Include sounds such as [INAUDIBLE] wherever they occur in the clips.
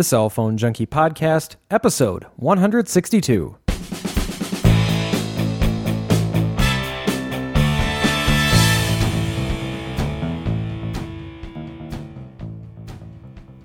the Cell Phone Junkie Podcast, episode 162.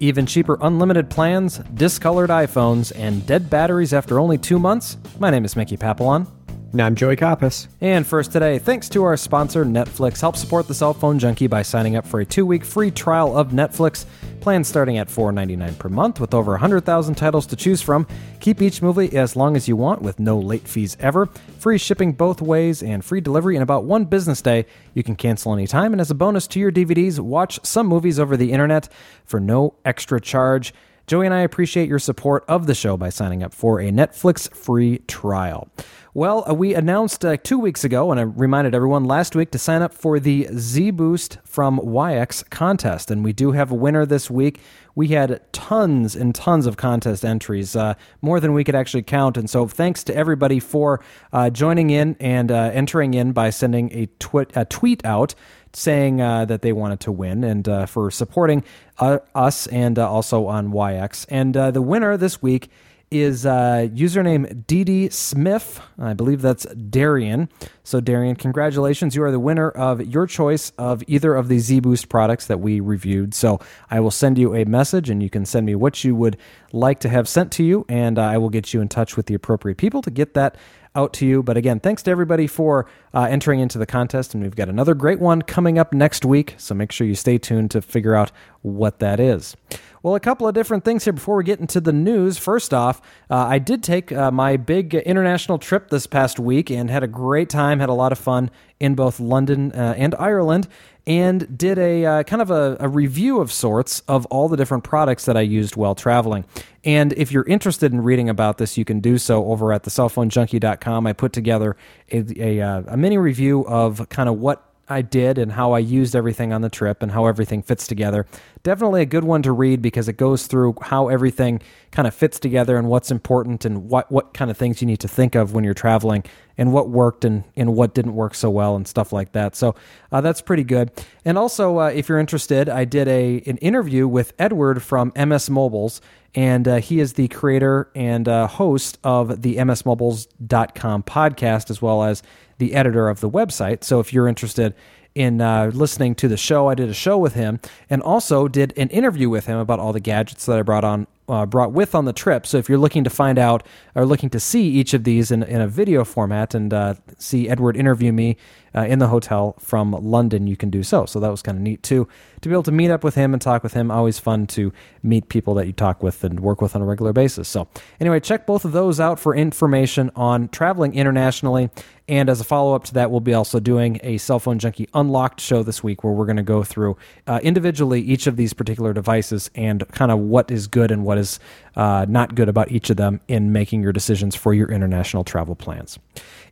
Even cheaper unlimited plans, discolored iPhones, and dead batteries after only two months? My name is Mickey Papillon. And I'm Joey Kappas. And first today, thanks to our sponsor, Netflix. Help support the cell phone junkie by signing up for a two week free trial of Netflix. Plans starting at $4.99 per month with over 100,000 titles to choose from. Keep each movie as long as you want with no late fees ever. Free shipping both ways and free delivery in about one business day. You can cancel anytime. And as a bonus to your DVDs, watch some movies over the internet for no extra charge. Joey and I appreciate your support of the show by signing up for a Netflix free trial. Well, uh, we announced uh, two weeks ago, and I reminded everyone last week to sign up for the Z Boost from Wi-Ex contest. And we do have a winner this week. We had tons and tons of contest entries, uh, more than we could actually count. And so, thanks to everybody for uh, joining in and uh, entering in by sending a, twi- a tweet out saying uh, that they wanted to win and uh, for supporting uh, us and uh, also on Wi-Ex. And uh, the winner this week is uh, username DD Smith. I believe that's Darian. So, Darian, congratulations. You are the winner of your choice of either of the Z Boost products that we reviewed. So, I will send you a message and you can send me what you would like to have sent to you, and uh, I will get you in touch with the appropriate people to get that out to you. But again, thanks to everybody for uh, entering into the contest. And we've got another great one coming up next week. So make sure you stay tuned to figure out what that is. Well, a couple of different things here before we get into the news. First off, uh, I did take uh, my big international trip this past week and had a great time, had a lot of fun in both London uh, and Ireland, and did a uh, kind of a, a, review of sorts of all the different products that I used while traveling. And if you're interested in reading about this, you can do so over at thecellphonejunkie.com. I put together a, a, uh, a mini review of kind of what I did and how I used everything on the trip and how everything fits together. Definitely a good one to read because it goes through how everything kind of fits together and what's important and what, what kind of things you need to think of when you're traveling and what worked and, and what didn't work so well and stuff like that. So uh, that's pretty good. And also, uh, if you're interested, I did a an interview with Edward from MS Mobiles, and uh, he is the creator and uh, host of the MSMobiles.com podcast as well as the editor of the website. So if you're interested in uh, listening to the show, I did a show with him and also did an interview with him about all the gadgets that I brought on uh, brought with on the trip. So if you're looking to find out or looking to see each of these in, in a video format and uh, see Edward interview me uh, in the hotel from London, you can do so. So that was kind of neat too to be able to meet up with him and talk with him. Always fun to meet people that you talk with and work with on a regular basis. So anyway, check both of those out for information on traveling internationally. And as a follow up to that, we'll be also doing a cell phone junkie unlocked show this week where we're going to go through uh, individually each of these particular devices and kind of what is good and what is uh, not good about each of them in making your decisions for your international travel plans.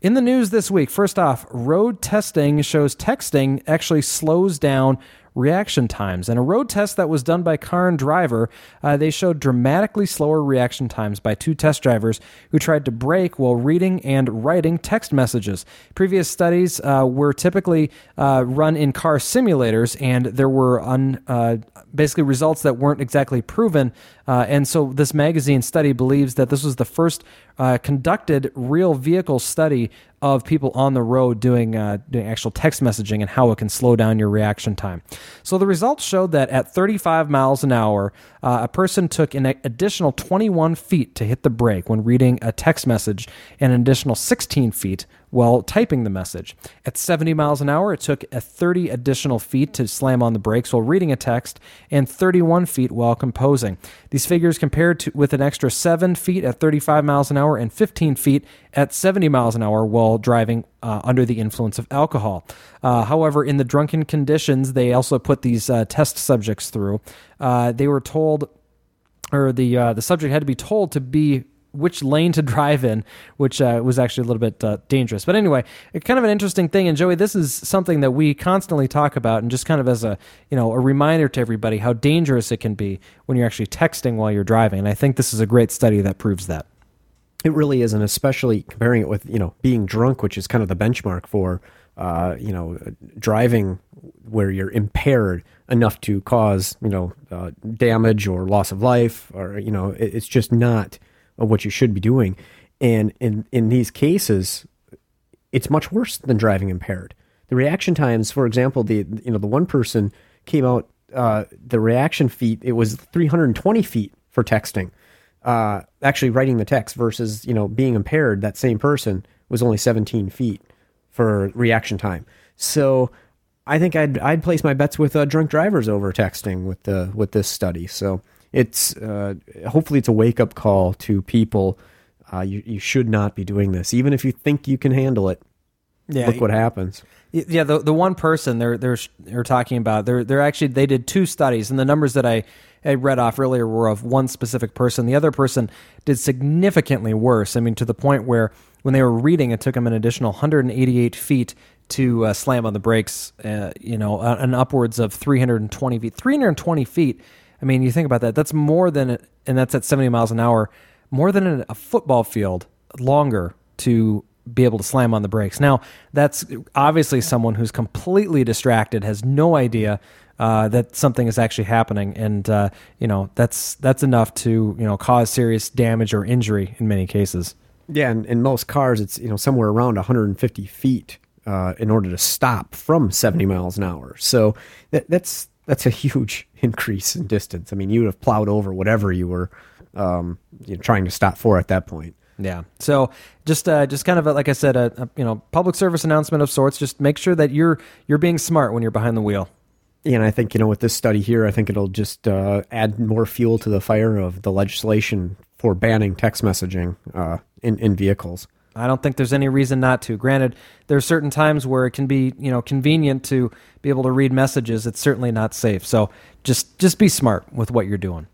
In the news this week, first off, road testing shows texting actually slows down reaction times. And a road test that was done by Car and Driver, uh, they showed dramatically slower reaction times by two test drivers who tried to brake while reading and writing text messages. Previous studies uh, were typically uh, run in car simulators, and there were un, uh, basically results that weren't exactly proven. Uh, and so this magazine study believes that this was the first uh, conducted real vehicle study of people on the road doing, uh, doing actual text messaging and how it can slow down your reaction time. So the results showed that at 35 miles an hour, uh, a person took an additional 21 feet to hit the brake when reading a text message and an additional 16 feet while typing the message. At 70 miles an hour, it took a 30 additional feet to slam on the brakes while reading a text and 31 feet while composing. These figures compared to, with an extra 7 feet at 35 miles an hour and 15 feet at 70 miles an hour while driving uh, under the influence of alcohol. Uh, however, in the drunken conditions, they also put these uh, test subjects through. Uh, they were told, or the uh, the subject had to be told to be which lane to [LAUGHS] drive in, which uh, was actually a little bit uh, dangerous. But anyway, it's kind of an interesting thing. And Joey, this is something that we constantly talk about, and just kind of as a you know a reminder to everybody how dangerous it can be when you're actually texting while you're driving. And I think this is a great study that proves that. It really is, and especially comparing it with you know being drunk, which is kind of the benchmark for uh, you know, driving where you're impaired enough to cause, you know, uh, damage or loss of life, or you know, it, it's just not what you should be doing. And in in these cases, it's much worse than driving impaired. The reaction times, for example, the you know the one person came out, uh, the reaction feet it was 320 feet for texting, uh, actually writing the text versus you know being impaired. That same person was only 17 feet for reaction time. So I think I'd I'd place my bets with uh, drunk drivers over texting with the with this study. So it's uh, hopefully it's a wake up call to people. Uh, you you should not be doing this, even if you think you can handle it. Yeah, look what happens. Yeah, the the one person they're they're they're talking about they're they're actually they did two studies, and the numbers that I I read off earlier were of one specific person. The other person did significantly worse. I mean, to the point where when they were reading, it took them an additional 188 feet to uh, slam on the brakes. Uh, you know, and upwards of 320 feet. 320 feet. I mean, you think about that. That's more than, and that's at 70 miles an hour, more than a football field longer to be able to slam on the brakes. Now, that's obviously someone who's completely distracted, has no idea uh, that something is actually happening, and uh, you know that's that's enough to you know cause serious damage or injury in many cases. Yeah, and in most cars, it's you know somewhere around 150 feet uh, in order to stop from 70 miles an hour. So that, that's that's a huge [LAUGHS] increase in distance. I mean, you would have plowed over whatever you were um, you know, trying to stop for at that point. Yeah. So just uh, just kind of a, like I said, a, a, you know public service announcement of sorts. Just make sure that you're you're being smart when you're behind the wheel. Yeah, and I think you know with this study here, I think it'll just uh, add more fuel to the fire of the legislation for banning text messaging uh, in in vehicles. I don't think there's any reason not to. Granted, there are certain times where it can be, you know, convenient to be able to read messages. It's certainly not safe. So just just be smart with what you're doing.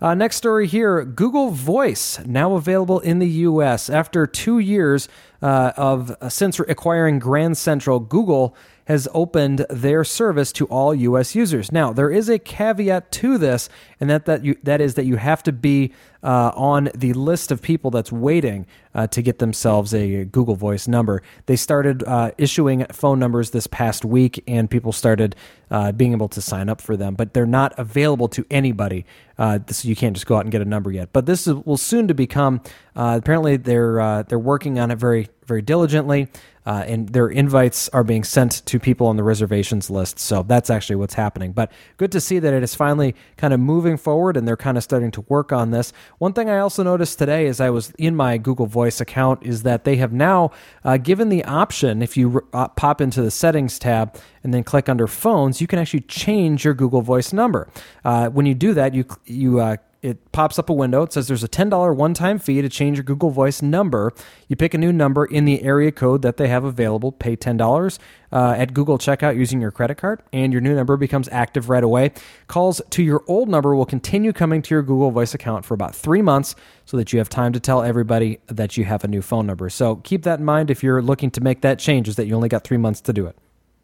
Uh, next story here Google Voice, now available in the US. After two years uh, of uh, since acquiring Grand Central, Google has opened their service to all US users. Now, there is a caveat to this, and that, that, you, that is that you have to be uh, on the list of people that's waiting uh, to get themselves a Google Voice number. They started uh, issuing phone numbers this past week, and people started uh, being able to sign up for them, but they're not available to anybody. Uh, so you can't just go out and get a number yet. But this is, will soon to become. Uh, apparently, they're they're working on it very very diligently uh, and their invites are being sent to people on the reservations list. So that's actually what's happening. But good to see that it is finally kind of moving forward and they're kind of starting to work on this. One thing I also noticed today as I was in my Google Voice account is that they have now uh, given the option if you uh, pop into the settings tab and then click under phones, you can actually change your Google Voice number. Uh, when you do that, you you uh, it pops up a window. It says there's a $10 one time fee to change your Google Voice number. You pick a new number in the area code that they have available, pay $10 uh, at Google checkout using your credit card, and your new number becomes active right away. Calls to your old number will continue coming to your Google Voice account for about three months so that you have time to tell everybody that you have a new phone number. So keep that in mind if you're looking to make that change, is that you only got three months to do it.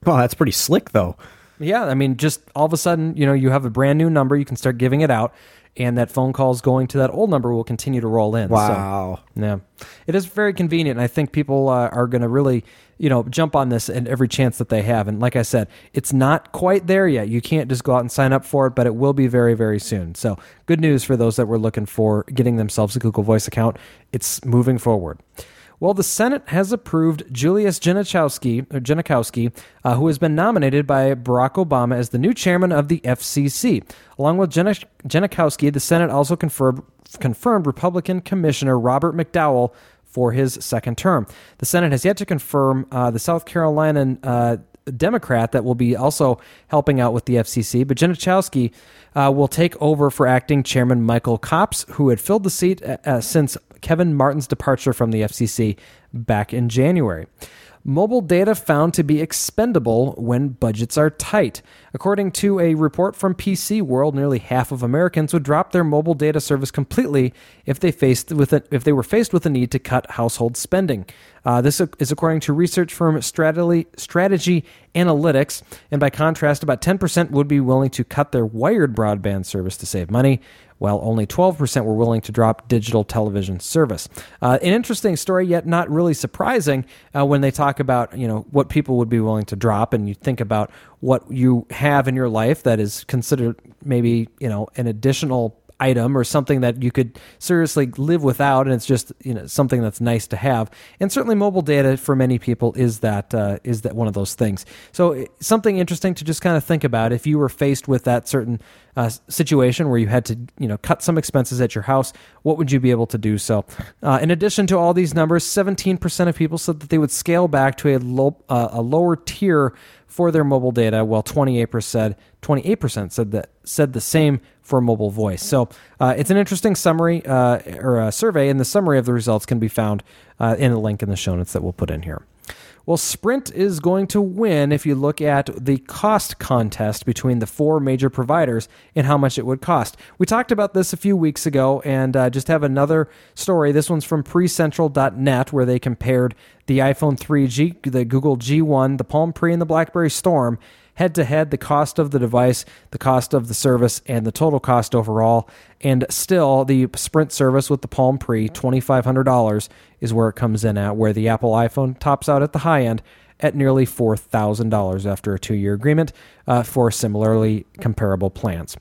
Well, that's pretty slick, though. Yeah, I mean, just all of a sudden, you know, you have a brand new number, you can start giving it out and that phone calls going to that old number will continue to roll in. Wow. So, yeah. It is very convenient. And I think people uh, are going to really, you know, jump on this and every chance that they have. And like I said, it's not quite there yet. You can't just go out and sign up for it, but it will be very, very soon. So good news for those that were looking for getting themselves a Google Voice account. It's moving forward. Well, the Senate has approved Julius Genachowski, uh, who has been nominated by Barack Obama as the new chairman of the FCC. Along with Genachowski, the Senate also confirmed, confirmed Republican Commissioner Robert McDowell for his second term. The Senate has yet to confirm uh, the South Carolina uh, Democrat that will be also helping out with the FCC, but Genachowski uh, will take over for acting chairman Michael Copps, who had filled the seat uh, uh since Kevin Martin's departure from the FCC back in January. Mobile data found to be expendable when budgets are tight. According to a report from PC World, nearly half of Americans would drop their mobile data service completely if they faced with a, if they were faced with a need to cut household spending. Uh, this is according to research firm Strategy, Strategy Analytics, and by contrast, about 10% would be willing to cut their wired broadband service to save money while only 12% were willing to drop digital television service. Uh, an interesting story, yet not really surprising uh, when they talk about you know what people would be willing to drop, and you think about what you have in your life that is considered maybe you know an additional item or something that you could seriously live without, and it's just you know something that's nice to have. And certainly, mobile data for many people is that uh, is that one of those things. So something interesting to just kind of think about if you were faced with that certain uh, situation where you had to you know cut some expenses at your house, what would you be able to do? So, uh, in addition to all these numbers, 17% of people said that they would scale back to a low uh, a lower tier for their mobile data, while 28% 28% said that said the same for mobile voice. So uh, it's an interesting summary uh, or a survey, and the summary of the results can be found uh, in a link in the show notes that we'll put in here. Well, Sprint is going to win if you look at the cost contest between the four major providers and how much it would cost. We talked about this a few weeks ago and uh, just have another story. This one's from precentral.net where they compared the iPhone 3G, the Google G1, the Palm Pre, and the BlackBerry Storm head to head the cost of the device, the cost of the service, and the total cost overall. And still, the Sprint service with the Palm Pre, $2,500 is where it comes in at, where the Apple iPhone tops out at the high end at nearly $4,000 after a two year agreement uh, for similarly comparable plans.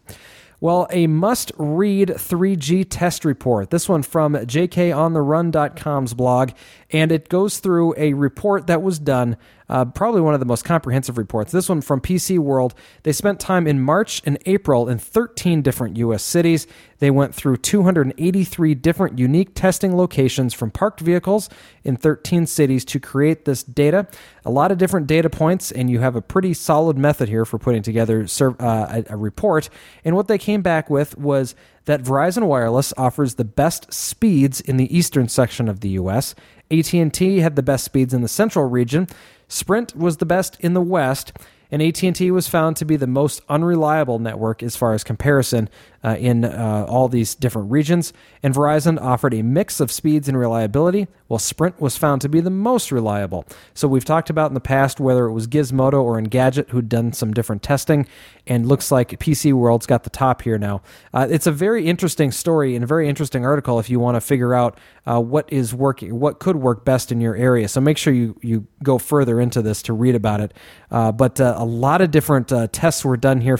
Well, a must read 3G test report. This one from jkontheRun.com's blog, and it goes through a report that was done uh, probably one of the most comprehensive reports. This one from PC World. They spent time in March and April in 13 different U.S. cities. They went through 283 different unique testing locations from parked vehicles in 13 cities to create this data. A lot of different data points, and you have a pretty solid method here for putting together uh, a, a report. And what they came back with was that Verizon Wireless offers the best speeds in the eastern section of the US. AT&T had the best speeds in the central region. Sprint was the best in the west and AT&T was found to be the most unreliable network as far as comparison uh, in uh, all these different regions. And Verizon offered a mix of speeds and reliability, while Sprint was found to be the most reliable. So we've talked about in the past whether it was Gizmodo or Engadget who'd done some different testing, and looks like PC World's got the top here now. Uh, it's a very interesting story and a very interesting article if you want to figure out uh, what is working, what could work best in your area. So make sure you you go further into this to read about it. Uh, but uh, a lot of different tests were done here.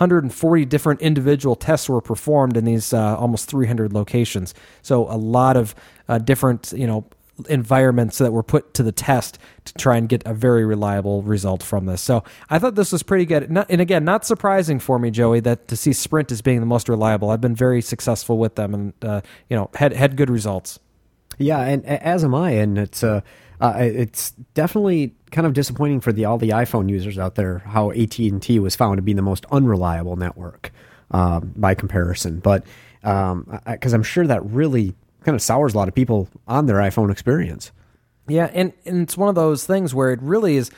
5,440 different individual tests were performed in these uh, almost 300 locations. So a lot of uh, different, you know, environments that were put to the test to try and get a very reliable result from this. So I thought this was pretty good. And again, not surprising for me, Joey, that to see Sprint as being the most reliable. I've been very successful with them, and uh, you know, had had good results. Yeah, and as am I, and it's uh, uh, it's definitely kind of disappointing for the all the iPhone users out there how AT and T was found to be the most unreliable network uh, by comparison. But because um, I'm sure that really kind of sours a lot of people on their iPhone experience. Yeah, and, and it's one of those things where it really is.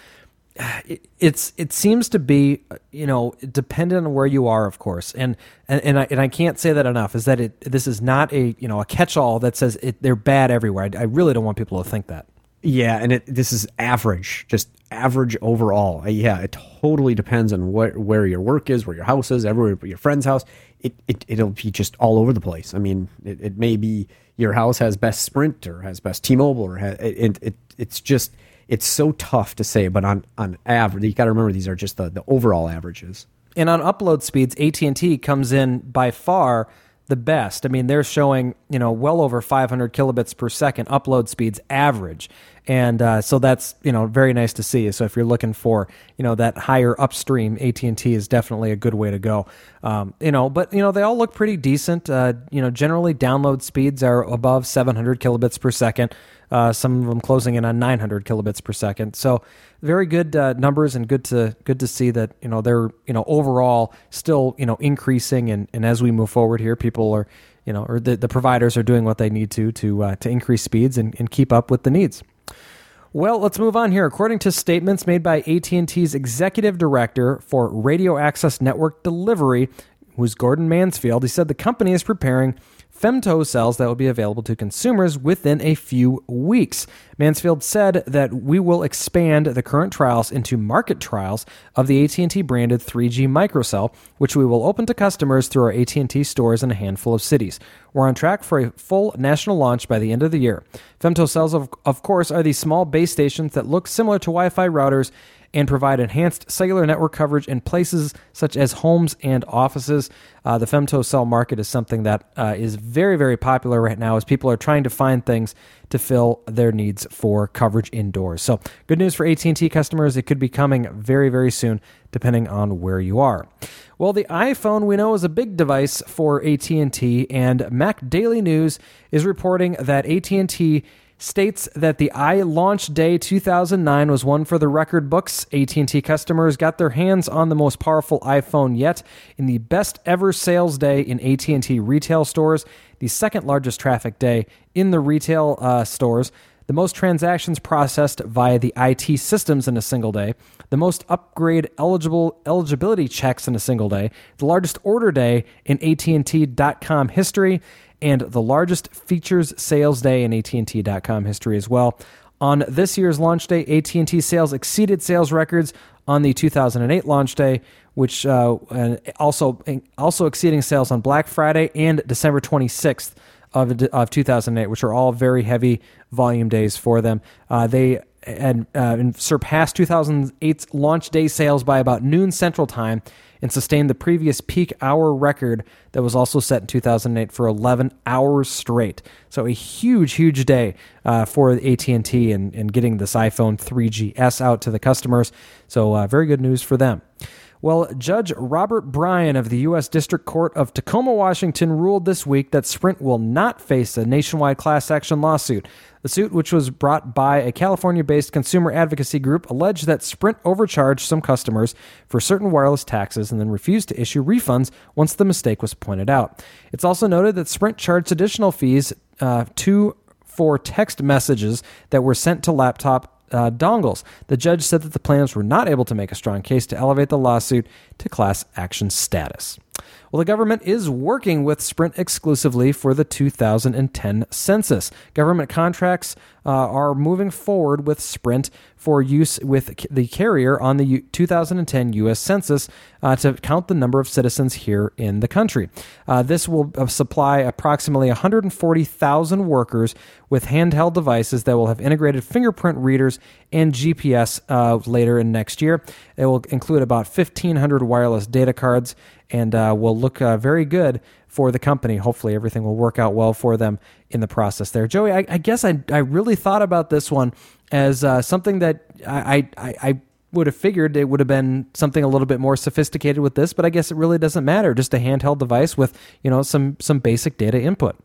It, it's it seems to be you know dependent on where you are, of course, and and and I, and I can't say that enough. Is that it? This is not a you know a catch all that says it, they're bad everywhere. I, I really don't want people to think that. Yeah, and it, this is average, just average overall. Uh, yeah, it totally depends on what where your work is, where your house is, everywhere your friend's house. It, it it'll be just all over the place. I mean, it, it may be your house has best Sprint or has best T-Mobile or has, it, it it's just it's so tough to say. But on on average, you got to remember these are just the the overall averages. And on upload speeds, AT and T comes in by far the best. I mean, they're showing you know well over 500 kilobits per second upload speeds average, and uh, so that's you know very nice to see. So if you're looking for you know that higher upstream, AT and T is definitely a good way to go. Um, you know, but you know they all look pretty decent. Uh, you know, generally download speeds are above 700 kilobits per second. Uh, some of them closing in on 900 kilobits per second. So very good uh, numbers and good to good to see that you know they're you know overall still you know increasing and, and as we move forward here, people are you know or the, the providers are doing what they need to to uh, to increase speeds and, and keep up with the needs. Well, let's move on here. According to statements made by AT&T's executive director for radio access network delivery, who's Gordon Mansfield, he said the company is preparing femto cells that will be available to consumers within a few weeks. Mansfield said that we will expand the current trials into market trials of the AT&T branded 3G microcell, which we will open to customers through our AT&T stores in a handful of cities. We're on track for a full national launch by the end of the year. Femto cells, of, of course, are these small base stations that look similar to Wi-Fi routers and provide enhanced cellular network coverage in places such as homes and offices. Uh, the femtocell market is something that uh, is very, very popular right now as people are trying to find things to fill their needs for coverage indoors. So, good news for AT&T customers. It could be coming very, very soon, depending on where you are. Well, the iPhone we know is a big device for AT&T, and Mac Daily News is reporting that AT&T states that the i launch day 2009 was one for the record books. AT&T customers got their hands on the most powerful iPhone yet in the best ever sales day in AT&T retail stores, the second largest traffic day in the retail uh, stores. The most transactions processed via the IT systems in a single day, the most upgrade eligible eligibility checks in a single day, the largest order day in AT&T.com history, and the largest features sales day in AT&T.com history as well. On this year's launch day, AT&T sales exceeded sales records on the 2008 launch day, which uh, also also exceeding sales on Black Friday and December 26th of, of 2008, which are all very heavy volume days for them. Uh, they and, uh, and surpassed 2008's launch day sales by about noon Central Time and sustained the previous peak hour record that was also set in 2008 for 11 hours straight. So a huge, huge day uh, for AT&T and, and getting this iPhone 3GS out to the customers. So uh, very good news for them. Well, Judge Robert Bryan of the U.S. District Court of Tacoma, Washington, ruled this week that Sprint will not face a nationwide class action lawsuit. The suit, which was brought by a California based consumer advocacy group, alleged that Sprint overcharged some customers for certain wireless taxes and then refused to issue refunds once the mistake was pointed out. It's also noted that Sprint charged additional fees uh, to for text messages that were sent to laptop uh, dongles. The judge said that the plaintiffs were not able to make a strong case to elevate the lawsuit to class action status. Well, the government is working with Sprint exclusively for the 2010 census. Government contracts uh, are moving forward with Sprint for use with the carrier on the 2010 U.S. Census uh, to count the number of citizens here in the country. Uh, this will uh, supply approximately 140,000 workers with handheld devices that will have integrated fingerprint readers and GPS uh, later in next year. It will include about 1,500 wireless data cards and uh, will look uh, very good for the company. Hopefully, everything will work out well for them in the process there. Joey, I, I guess I, I really thought about this one as uh, something that I, I, I would have figured it would have been something a little bit more sophisticated with this, but I guess it really doesn't matter. Just a handheld device with you know some some basic data input.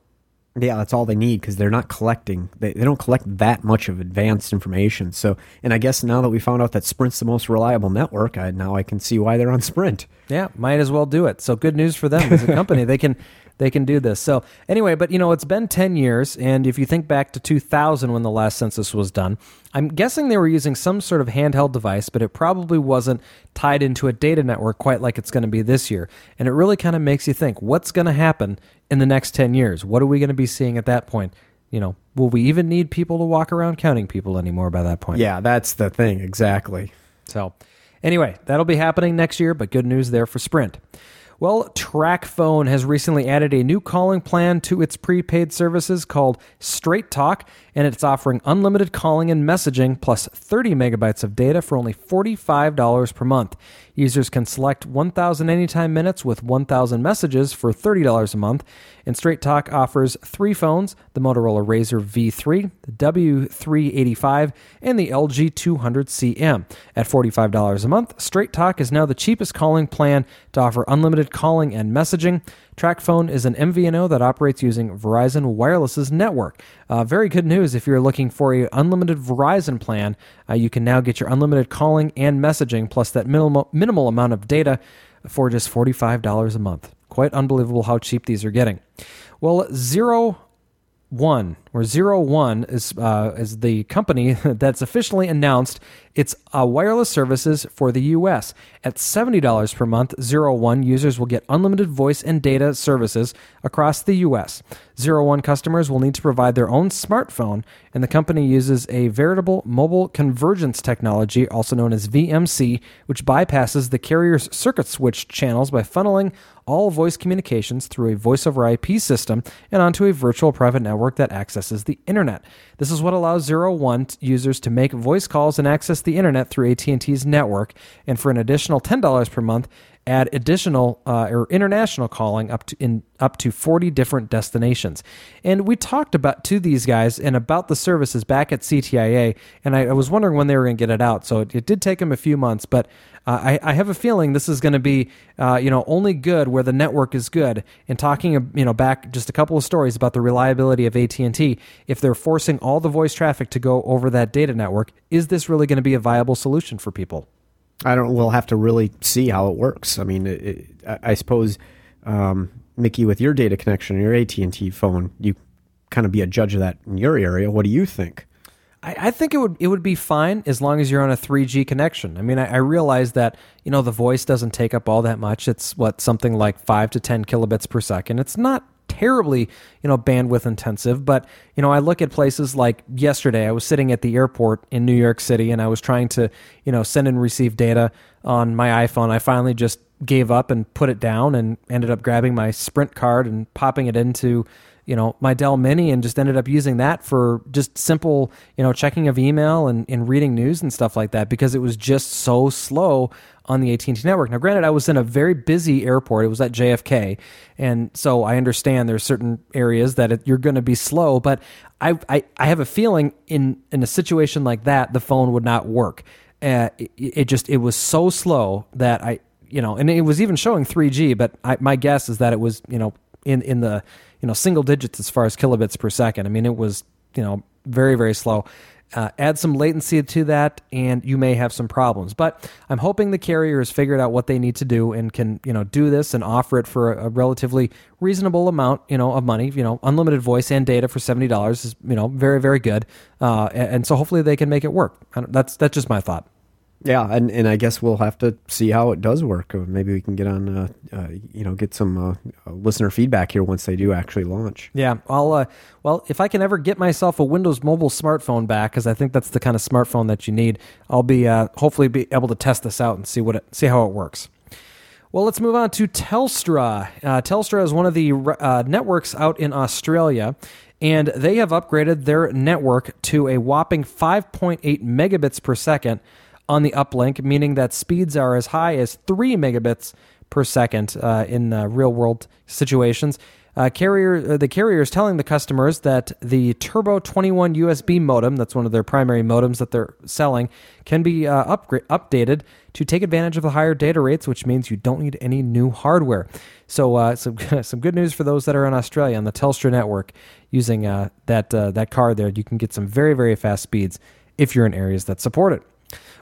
Yeah, that's all they need because they're not collecting. They, they don't collect that much of advanced information. So, and I guess now that we found out that Sprint's the most reliable network, I, now I can see why they're on Sprint. Yeah, might as well do it. So, good news for them as a [LAUGHS] company. they can they can do this. So anyway, but you know, it's been 10 years, and if you think back to 2000 when the last census was done, I'm guessing they were using some sort of handheld device, but it probably wasn't tied into a data network quite like it's going to be this year. And it really kind of makes you think, what's going to happen in the next 10 years? What are we going to be seeing at that point? You know, will we even need people to walk around counting people anymore by that point? Yeah, that's the thing, exactly. So, anyway, that'll be happening next year, but good news there for Sprint. Well, TracFone has recently added a new calling plan to its prepaid services called Straight Talk, and it's offering unlimited calling and messaging plus 30 megabytes of data for only $45 per month. Users can select 1,000 anytime minutes with 1,000 messages for $30 a month. And Straight Talk offers three phones the Motorola Razr V3, the W385, and the LG 200CM. At $45 a month, Straight Talk is now the cheapest calling plan to offer unlimited calling and messaging. TracFone is an MVNO that operates using Verizon Wireless's network. Uh, very good news if you're looking for a unlimited Verizon plan. Uh, you can now get your unlimited calling and messaging plus that minimal minimal amount of data for just $45 a month. Quite unbelievable how cheap these are getting. Well, Zero one or zero one is uh, is the company [LAUGHS] that's officially announced its uh, wireless services for the U.S. At seventy dollars per month, zero one users will get unlimited voice and data services across the U.S. Zero one customers will need to provide their own smartphone, and the company uses a veritable mobile convergence technology, also known as VMC, which bypasses the carrier's circuit switch channels by funneling all voice communications through a voice over IP system and onto a virtual private network that accesses the internet. This is what allows Zero One users to make voice calls and access the internet through AT&T's network. And for an additional $10 per month, add additional uh, or international calling up to in up to 40 different destinations. And we talked about to these guys and about the services back at CTIA, and I, I was wondering when they were going to get it out. So it, it, did take them a few months, but uh, I, I, have a feeling this is going to be uh, you know only good where the network is good. And talking you know back just a couple of stories about the reliability of AT and T, if they're forcing all the voice traffic to go over that data network, is this really going to be a viable solution for people? I don't. We'll have to really see how it works. I mean, it, it, I suppose, um, Mickey, with your data connection, your AT and T phone, you kind of be a judge of that in your area. What do you think? I, I, think it would it would be fine as long as you're on a 3G connection. I mean, I, I, realize that you know the voice doesn't take up all that much. It's what something like five to 10 kilobits per second. It's not terribly, you know, bandwidth intensive. But, you know, I look at places like yesterday, I was sitting at the airport in New York City and I was trying to, you know, send and receive data on my iPhone. I finally just gave up and put it down and ended up grabbing my Sprint card and popping it into you know my Dell Mini and just ended up using that for just simple you know checking of email and, and reading news and stuff like that because it was just so slow on the AT&T network. Now, granted, I was in a very busy airport. It was at JFK, and so I understand there's certain areas that it, you're going to be slow. But I, I, I have a feeling in in a situation like that, the phone would not work. Uh, it, it, just it was so slow that I you know, and it was even showing 3G. But I, my guess is that it was you know in in the you know single digits as far as kilobits per second. I mean, it was you know very very slow. Uh, add some latency to that, and you may have some problems. But I'm hoping the carrier has figured out what they need to do and can, you know, do this and offer it for a, a relatively reasonable amount, you know, of money. You know, unlimited voice and data for seventy dollars is, you know, very very good. Uh, and, and so hopefully they can make it work. That's that's just my thought. Yeah, and, and I guess we'll have to see how it does work. Maybe we can get on, uh, uh, you know, get some uh, uh, listener feedback here once they do actually launch. Yeah, I'll. Uh, well, if I can ever get myself a Windows Mobile smartphone back, because I think that's the kind of smartphone that you need, I'll be uh, hopefully be able to test this out and see what it, see how it works. Well, let's move on to Telstra. Telstra is one of the networks out in Australia and they have upgraded their network to a whopping 5.8 megabits per second on the uplink, meaning that speeds are as high as 3 megabits per second uh, in uh, real world situations. Uh, carrier, uh, the carrier is telling the customers that the Turbo 21 USB modem, that's one of their primary modems that they're selling, can be uh, updated to take advantage of the higher data rates, which means you don't need any new hardware. So, uh, [LAUGHS] some some good news for those that are in Australia on the Telstra network using uh, that uh, that card there. You can get some very very fast speeds if you're in areas that support it.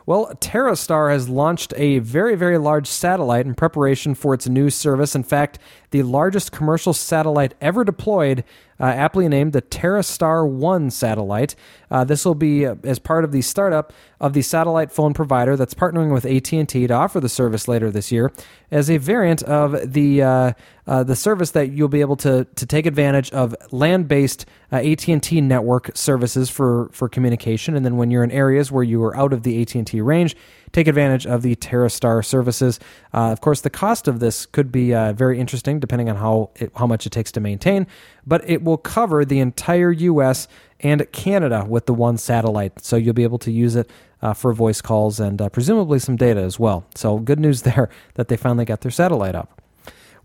Well, TerreStar has launched a very, very large satellite in preparation for its new service. In fact, the largest commercial satellite ever deployed, uh, aptly named the TerreStar 1 satellite. Uh, this will be uh, as part of the startup of the satellite phone provider that's partnering with AT&T to offer the service later this year as a variant of the uh, uh, the service that you'll be able to to take advantage of land-based uh, AT&T network services for for communication and then when you're in areas where you are out of the AT&T range take advantage of the TerreStar services. Uh, of course, the cost of this could be uh, very interesting depending on how it, how much it takes to maintain, but it will cover the entire U.S. and Canada with the one satellite, so you'll be able to use it uh, for voice calls and uh, presumably some data as well. So good news [LAUGHS] there that they finally got their satellite up.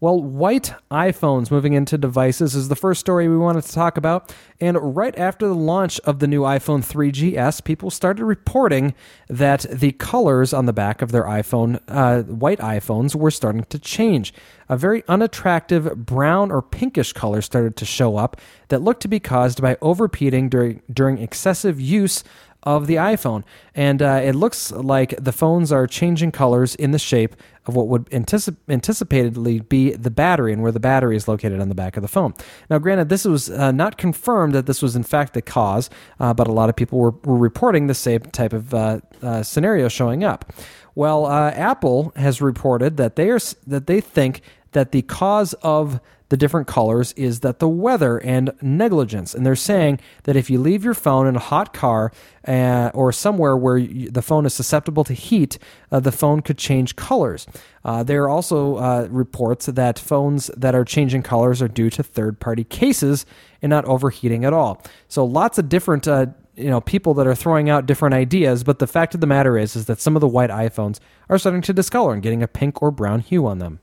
Well, white iPhones moving into devices is the first story we wanted to talk about. And right after the launch of the new iPhone 3GS, people started reporting that the colors on the back of their iPhone, uh, white iPhones, were starting to change. A very unattractive brown or pinkish color started to show up that looked to be caused by overheating during, during excessive use of the iPhone. And uh, it looks like the phones are changing colors in the shape of what would anticip- anticipatedly be the battery and where the battery is located on the back of the phone. Now, granted, this was uh, not confirmed that this was in fact the cause, uh, but a lot of people were, were reporting the same type of uh, uh, scenario showing up. Well, uh, Apple has reported that they are that they think that the cause of the different colors is that the weather and negligence. And they're saying that if you leave your phone in a hot car uh, or somewhere where you, the phone is susceptible to heat, uh, the phone could change colors. Uh, there are also uh, reports that phones that are changing colors are due to third party cases and not overheating at all. So lots of different uh, you know people that are throwing out different ideas but the fact of the matter is is that some of the white iPhones are starting to discolor and getting a pink or brown hue on them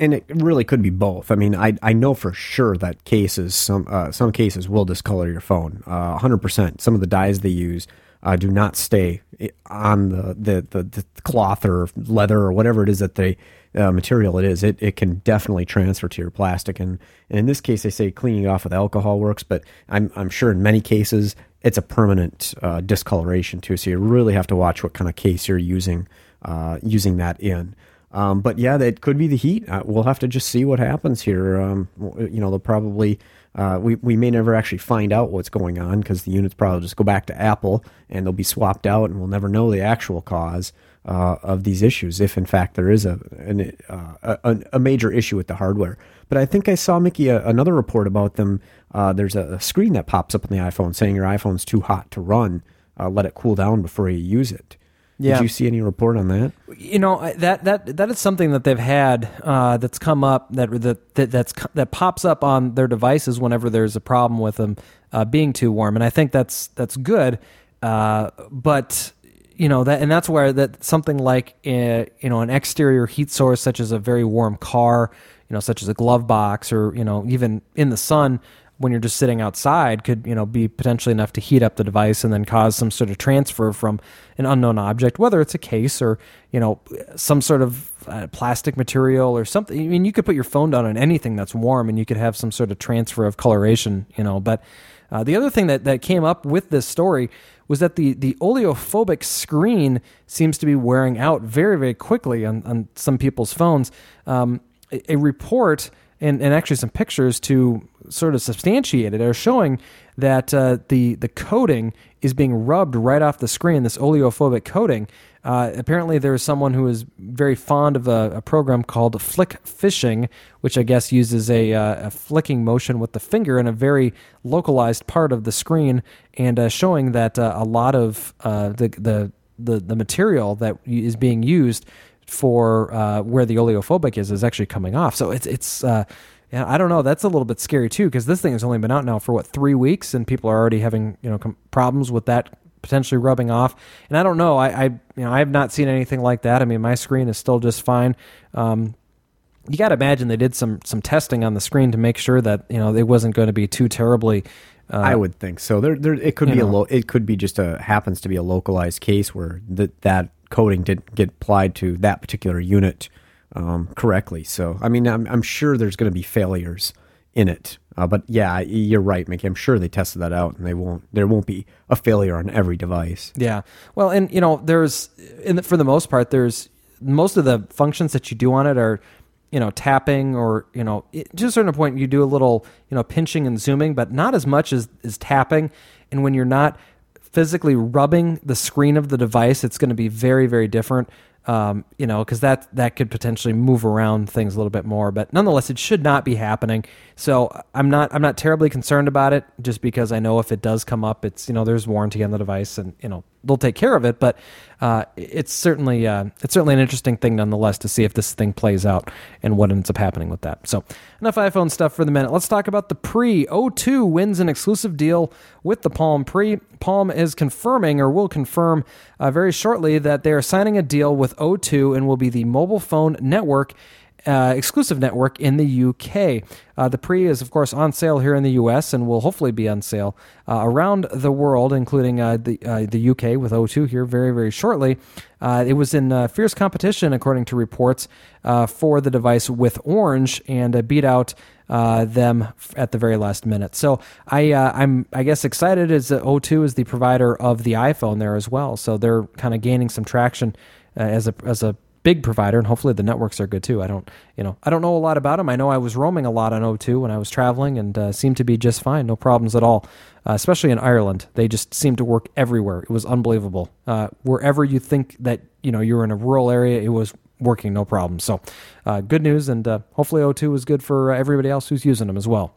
and it really could be both. I mean, I I know for sure that cases some uh, some cases will discolor your phone. Uh, hundred percent. Some of the dyes they use uh, do not stay on the, the, the the cloth or leather or whatever it is that they uh, material it is. It it can definitely transfer to your plastic. And, and in this case, they say cleaning it off with alcohol works, but I'm I'm sure in many cases it's a permanent uh, discoloration too. So you really have to watch what kind of case you're using uh, using that in. Um, but yeah, it could be the heat. Uh, we'll have to just see what happens here. Um, you know, they'll probably uh, we we may never actually find out what's going on because the units probably just go back to Apple and they'll be swapped out, and we'll never know the actual cause uh, of these issues if, in fact, there is a an, uh, a, a major issue with the hardware. But I think I saw Mickey another report about them. Uh, there's a, a, screen that pops up on the iPhone saying your iPhone's too hot to run. Uh, let it cool down before you use it. Yeah. Did you see any report on that? You know that that that is something that they've had uh, that's come up that that, that that's that pops up on their devices whenever there's a problem with them uh, being too warm, and I think that's that's good. Uh, but you know that, and that's where that something like a, uh, you know an exterior heat source, such as a very warm car, you know, such as a glove box, or you know even in the sun when you're just sitting outside could you know be potentially enough to heat up the device and then cause some sort of transfer from an unknown object whether it's a case or you know some sort of uh, plastic material or something i mean you could put your phone down on anything that's warm and you could have some sort of transfer of coloration you know but uh, the other thing that, that came up with this story was that the, the oleophobic screen seems to be wearing out very, very quickly on, on some people's phones. Um, a, a report and, and actually some pictures to sort of substantiated are showing that uh, the the coating is being rubbed right off the screen. This oleophobic coating. Uh, apparently, there is someone who is very fond of a, a, program called Flick Fishing, which I guess uses a, uh, a, flicking motion with the finger in a very localized part of the screen, and uh, showing that uh, a lot of uh, the, the the the material that is being used for uh, where the oleophobic is is actually coming off. So it's it's uh, yeah, I don't know. That's a little bit scary too because this thing has only been out now for what three weeks, and people are already having you know com- problems with that potentially rubbing off. And I don't know. I, I you know I have not seen anything like that. I mean, my screen is still just fine. Um, you got to imagine they did some some testing on the screen to make sure that you know it wasn't going to be too terribly. Uh, I would think so. There, there, it could be know. a lo- it could be just a happens to be a localized case where that that coding didn't get applied to that particular unit um, correctly. So, I mean, I'm, I'm sure there's going to be failures in it. Uh, but yeah, you're right, Mickey. I'm sure they tested that out, and they won't. There won't be a failure on every device. Yeah. Well, and you know, there's the, for the most part, there's most of the functions that you do on it are, you know, tapping or you know, it, to a certain point, you do a little, you know, pinching and zooming, but not as much as as tapping. And when you're not physically rubbing the screen of the device, it's going to be very, very different. Um, you know, because that that could potentially move around things a little bit more. But nonetheless, it should not be happening. So I'm not I'm not terribly concerned about it, just because I know if it does come up, it's you know there's warranty on the device, and you know they'll take care of it. But uh, it's certainly uh, it's certainly an interesting thing nonetheless to see if this thing plays out and what ends up happening with that. So enough iPhone stuff for the minute. Let's talk about the Pre. O2 wins an exclusive deal with the Palm Pre. Palm is confirming or will confirm uh, very shortly that they are signing a deal with O2 and will be the mobile phone network uh, exclusive network in the UK. Uh, the Pre is, of course, on sale here in the US and will hopefully be on sale uh, around the world, including uh, the uh, the UK with O2 here very very shortly. It was in fierce competition, according to reports, for the device with Orange and beat out them at the very last minute. So I I'm I guess excited as O2 is the provider of the iPhone there as well. So they're kind of gaining some traction as a as a big provider, and hopefully the networks are good too. I don't, you know, I don't know a lot about them. I know I was roaming a lot on O2 when I was traveling, and uh, seemed to be just fine, no problems at all. Uh, especially in Ireland, they just seemed to work everywhere. It was unbelievable. Uh, wherever you think that you know you're in a rural area, it was working no problem. So, uh, good news, and uh, hopefully O2 is good for uh, everybody else who's using them as well.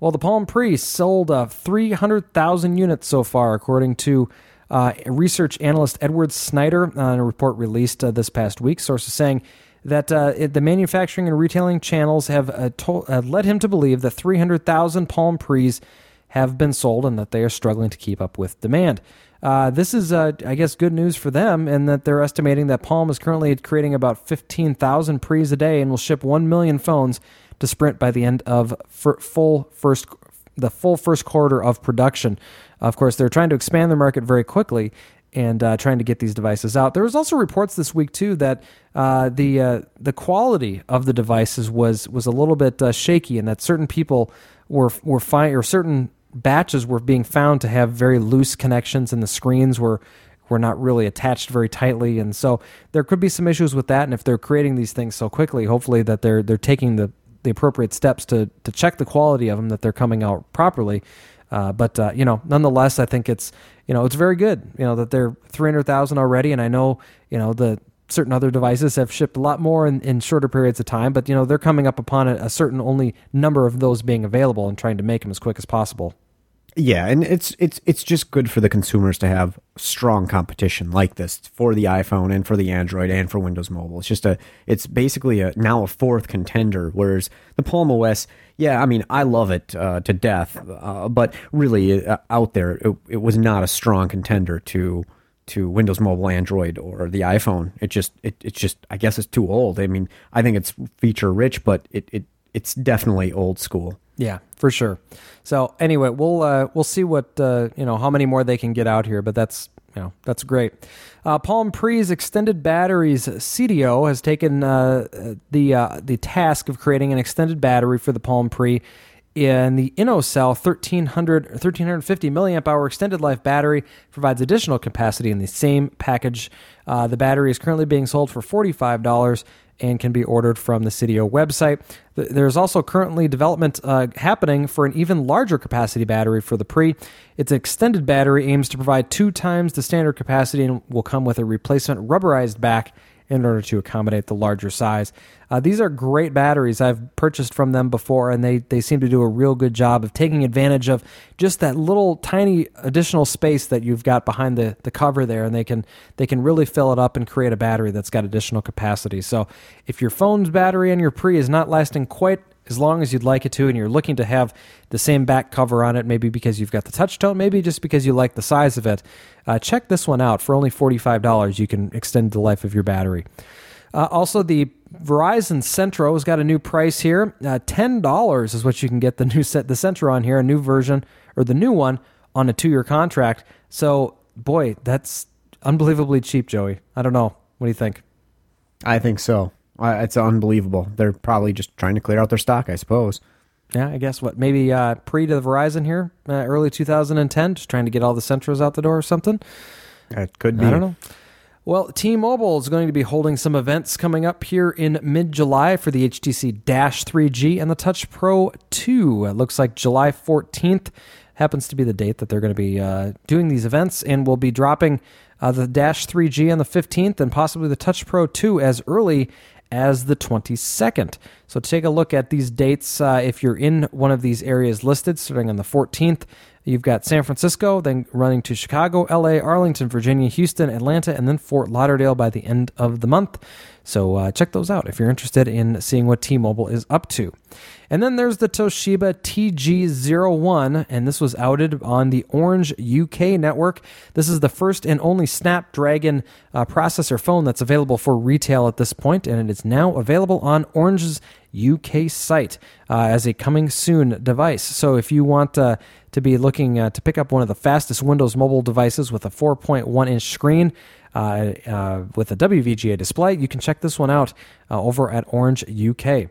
Well, the Palm Pre sold 300,000 units so far, according to uh, research analyst Edward Snyder on a report released uh, this past week. Sources saying that uh, it, the manufacturing and retailing channels have uh, uh, led him to believe that 300,000 Palm Pre's have been sold and that they are struggling to keep up with demand. Uh, this is, I guess, good news for them, and that they're estimating that Palm is currently creating about 15,000 Pre's a day and will ship 1 million phones to Sprint by the end of full first the full first quarter of production. Of course, they're trying to expand their market very quickly and uh, trying to get these devices out. There was also reports this week too that uh, the uh, the quality of the devices was was a little bit uh, shaky, and that certain people were were fine or certain batches were being found to have very loose connections, and the screens were were not really attached very tightly, and so there could be some issues with that. And if they're creating these things so quickly, hopefully that they're they're taking the the appropriate steps to to check the quality of them that they're coming out properly. Uh, but uh, you know, nonetheless, I think it's you know it's very good. You know that they're three hundred thousand already, and I know you know the certain other devices have shipped a lot more in, in shorter periods of time. But you know they're coming up upon a, a certain only number of those being available and trying to make them as quick as possible. Yeah, and it's it's it's just good for the consumers to have strong competition like this for the iPhone and for the Android and for Windows Mobile. It's just a it's basically a now a fourth contender. Whereas the Palm OS, yeah, I mean I love it uh, to death, uh, but really uh, out there it, it was not a strong contender to to Windows Mobile, Android, or the iPhone. It just it, it's just I guess it's too old. I mean I think it's feature rich, but it, it it's definitely old school. Yeah, for sure. So anyway, we'll uh, we'll see what uh, you know how many more they can get out here, but that's you know that's great. Uh, Palm Pre's extended batteries Seidio has taken uh, the uh, the task of creating an extended battery for the Palm Pre. In the InnoCell 1300 1350 milliamp hour extended life battery provides additional capacity in the same package. Uh, the battery is currently being sold for forty five dollars and can be ordered from the Seidio website. There's also currently development uh, happening for an even larger capacity battery for the Pre. Its extended battery aims to provide two times the standard capacity and will come with a replacement rubberized back in order to accommodate the larger size. Uh, these are great batteries. I've purchased from them before, and they, they seem to do a real good job of taking advantage of just that little tiny additional space that you've got behind the, the cover there, and they can they can really fill it up and create a battery that's got additional capacity. So if your phone's battery on your Pre is not lasting quite as long as you'd like it to, and you're looking to have the same back cover on it, maybe because you've got the touch tone, maybe just because you like the size of it, uh, check this one out. For only $45, you can extend the life of your battery. Uh, also, the Verizon Centro has got a new price here. Uh, $10 is what you can get the [LAUGHS] new set, the Centro on here, a new version, or the new one on a two year contract. So, boy, that's unbelievably cheap, Joey. I don't know. What do you think? I think so. Uh, it's unbelievable. They're probably just trying to clear out their stock, I suppose. Yeah, I guess what maybe uh, pre to the Verizon here, uh, early 2010, just trying to get all the Centros out the door or something. It could be. I don't know. Well, T-Mobile is going to be holding some events coming up here in mid-July for the HTC Dash 3G and the Touch Pro 2. It looks like July 14th happens to be the date that they're going to be uh, doing these events, and we'll be dropping uh, the Dash 3G on the 15th and possibly the Touch Pro 2 as early as the 22nd. So take a look at these dates uh, if you're in one of these areas listed, starting on the 14th. You've got San Francisco, then running to Chicago, LA, Arlington, Virginia, Houston, Atlanta, and then Fort Lauderdale by the end of the month. So uh, check those out if you're interested in seeing what T Mobile is up to. And then there's the Toshiba TG01, and this was outed on the Orange UK network. This is the first and only Snapdragon uh, processor phone that's available for retail at this point, and it is now available on Orange's UK site uh, as a coming soon device. So if you want uh, to be looking uh, to pick up one of the fastest Windows mobile devices with a 4.1 inch screen, uh, uh, with a WVGA display, you can check this one out uh, over at Orange UK.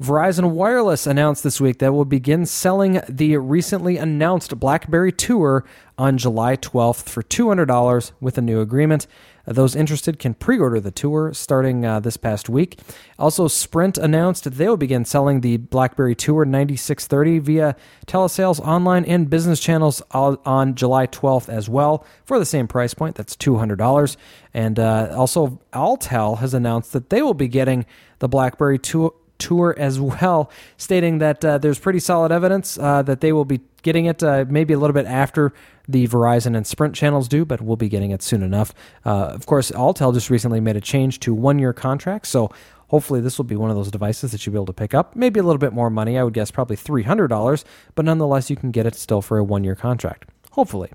Verizon Wireless announced this week that will begin selling the recently announced BlackBerry Tour on July 12th for $200 with a new agreement. Those interested can pre order the tour starting uh, this past week. Also, Sprint announced they will begin selling the BlackBerry Tour 9630 via telesales online and business channels on July 12th as well for the same price point. That's $200. And uh, also, Alltel has announced that they will be getting the BlackBerry Tour tour as well, stating that uh, there's pretty solid evidence uh, that they will be getting it uh, maybe a little bit after the Verizon and Sprint channels do, but we'll be getting it soon enough. Uh, of course, Alltel just recently made a change to one year contracts, so hopefully this will be one of those devices that you'll be able to pick up. Maybe a little bit more money, I would guess probably $300, but nonetheless, you can get it still for a one year contract hopefully.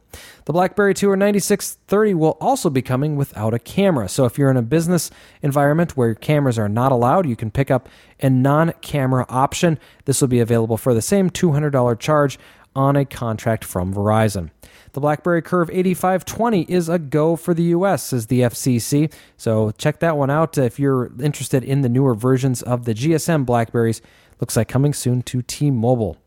The BlackBerry Tour 9630 will also be coming without a camera. So if you're in a business environment where cameras are not allowed, you can pick up a non camera option. This will be available for the same $200 charge on a contract from Verizon. The BlackBerry Curve 8520 is a go for the US, says the FCC. So check that one out if you're interested in the newer versions of the GSM Blackberries. Looks like coming soon to T Mobile.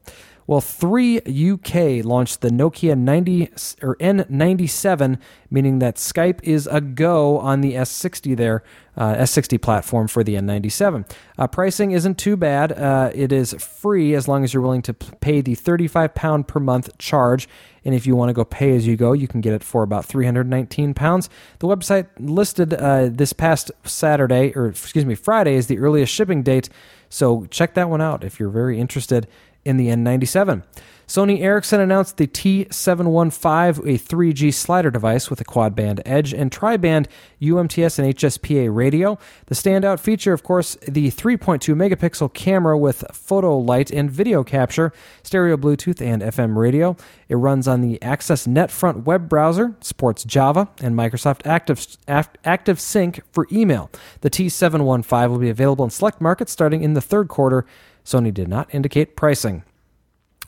Well, 3 UK launched the Nokia 90 or N97, meaning that Skype is a go on the S60 there, uh, S60 platform for the N97. Uh, pricing isn't too bad. Uh, it is free as long as you're willing to pay the 35 pound per month charge. And if you want to go pay as you go, you can get it for about 319 pounds. The website listed uh, this past Saturday, or excuse me, Friday is the earliest shipping date. So check that one out if you're very interested in the N97. Sony Ericsson announced the T715, a 3G slider device with a quad band edge and tri band UMTS and HSPA radio. The standout feature, of course, the 3.2 megapixel camera with photo light and video capture, stereo Bluetooth and FM radio. It runs on the Access NetFront web browser, supports Java and Microsoft Active, Active Sync for email. The T715 will be available in select markets starting in the third quarter. Sony did not indicate pricing.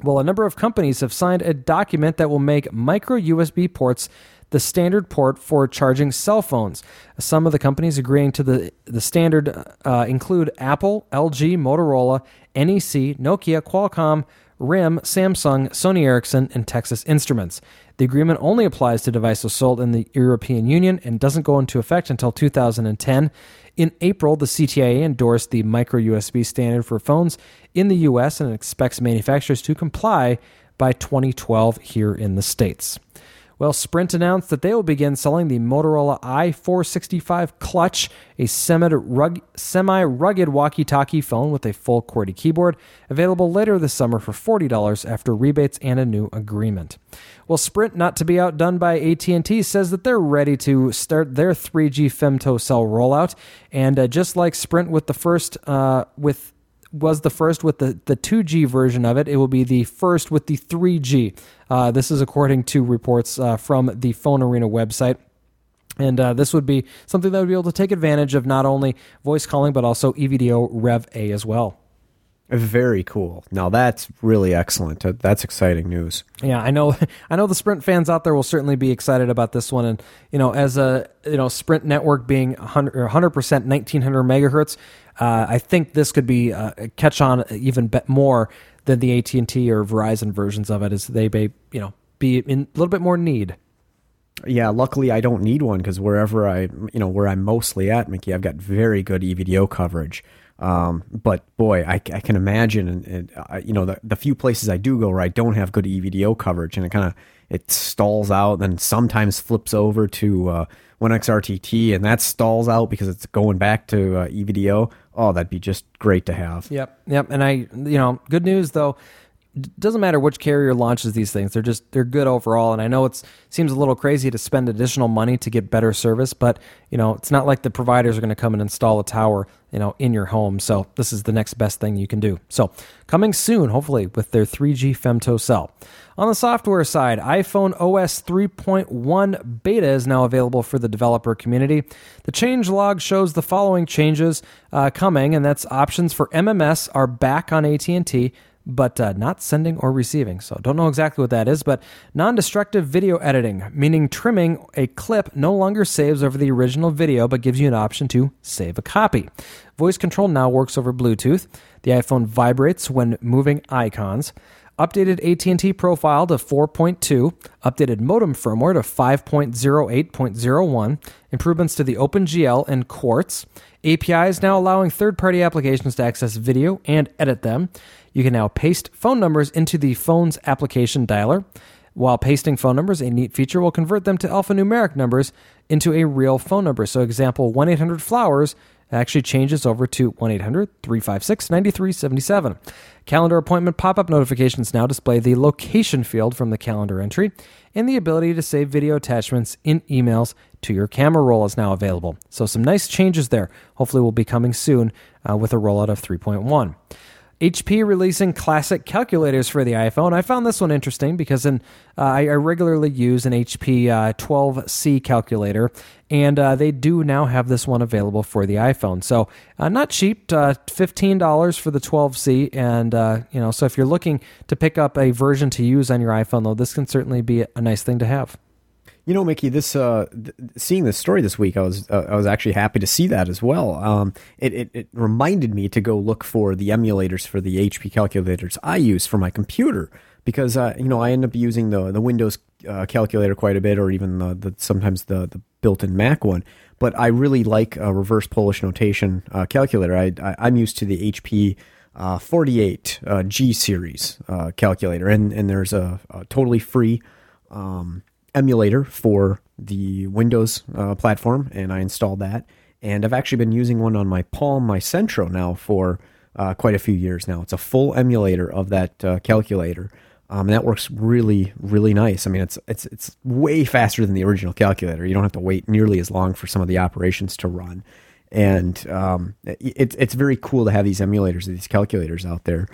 Well, a number of companies have signed a document that will make micro USB ports the standard port for charging cell phones. Some of the companies agreeing to the, the standard uh, include Apple, LG, Motorola, NEC, Nokia, Qualcomm, RIM, Samsung, Sony Ericsson, and Texas Instruments. The agreement only applies to devices sold in the European Union and doesn't go into effect until 2010. In April, the CTIA endorsed the micro USB standard for phones in the US and expects manufacturers to comply by 2012 here in the States. Well, Sprint announced that they will begin selling the Motorola i465 Clutch, a semi rugged walkie talkie phone with a full QWERTY keyboard, available later this summer for $40 after rebates and a new agreement. Well, Sprint, not to be outdone by AT&T, says that they're ready to start their 3G femtocell rollout, and uh, just like Sprint with the first uh, with was the first with the, the 2G version of it. It will be the first with the 3G. Uh, this is according to reports uh, from the Phone Arena website. And uh, this would be something that would be able to take advantage of not only voice calling, but also EVDO Rev A as well. Very cool. Now that's really excellent. That's exciting news. Yeah, I know. [LAUGHS] I know the Sprint fans out there will certainly be excited about this one. And you know, as a you know Sprint network being 100 percent 1900 megahertz, uh, I think this could be uh, catch on even more than the AT and T or Verizon versions of it, as they may you know be in a little bit more need. Yeah, luckily I don't need one because wherever I you know where I'm mostly at, Mickey, I've got very good EVDO coverage. Um, but boy, I, I, can imagine, and, and uh, you know, the, the few places I do go where I don't have good EVDO coverage, and it kind of it stalls out, then sometimes flips over to uh, 1XRTT, and that stalls out because it's going back to uh, EVDO. Oh, that'd be just great to have. Yep, yep. And I, you know, good news though doesn't matter which carrier launches these things they're just they're good overall. And i know it seems a little crazy to spend additional money to get better service but you know it's not like the providers are going to come and install a tower you know in your home. So this is the next best thing you can do. So coming soon hopefully with their 3g femto cell. On the software side iphone os 3.1 beta is now available for the developer community. The change log shows the following changes uh, coming and that's options for mms are back on at&t but uh, not sending or receiving. So don't know exactly what that is, but non-destructive video editing, meaning trimming a clip no longer saves over the original video, but gives you an option to save a copy. Voice control now works over Bluetooth. The iPhone vibrates when moving icons. Updated AT&T profile to 4.2, updated modem firmware to 5.08.01, improvements to the OpenGL and Quartz. APIs now allowing third-party applications to access video and edit them. You can now paste phone numbers into the phone's application dialer. While pasting phone numbers, a neat feature will convert them to alphanumeric numbers into a real phone number. So, example 1 800 Flowers actually changes over to 1 800 356 9377. Calendar appointment pop up notifications now display the location field from the calendar entry, and the ability to save video attachments in emails to your camera roll is now available. So, some nice changes there. Hopefully, will be coming soon uh, with a rollout of 3.1. HP releasing classic calculators for the iPhone. I found this one interesting because in, uh, I, I, regularly use an HP uh, 12C calculator, and uh, they do now have this one available for the iPhone. So uh, not cheap, uh, fifteen dollars for the 12C, and uh, you know, so if you're looking to pick up a version to use on your iPhone, though, this can certainly be a nice thing to have. You know, Mickey, this uh, th- seeing this story this week, I was uh, I was actually happy to see that as well. Um, it, it, it reminded me to go look for the emulators for the HP calculators I use for my computer because uh, you know I end up using the the Windows uh, calculator quite a bit, or even the, the sometimes the the built-in Mac one. But I really like a reverse Polish notation uh, calculator. I, I am used to the HP. Uh, 48 G series calculator, and and there's a, a totally free um, emulator for the Windows uh, platform, and I installed that. And I've actually been using one on my Palm, my Centro now for uh, quite a few years now. It's a full emulator of that uh, calculator. Um, and that works really, really nice. I mean, it's it's it's way faster than the original calculator. You don't have to wait nearly as long for some of the operations to run, and um, it's it's very cool to have these emulators of these calculators out there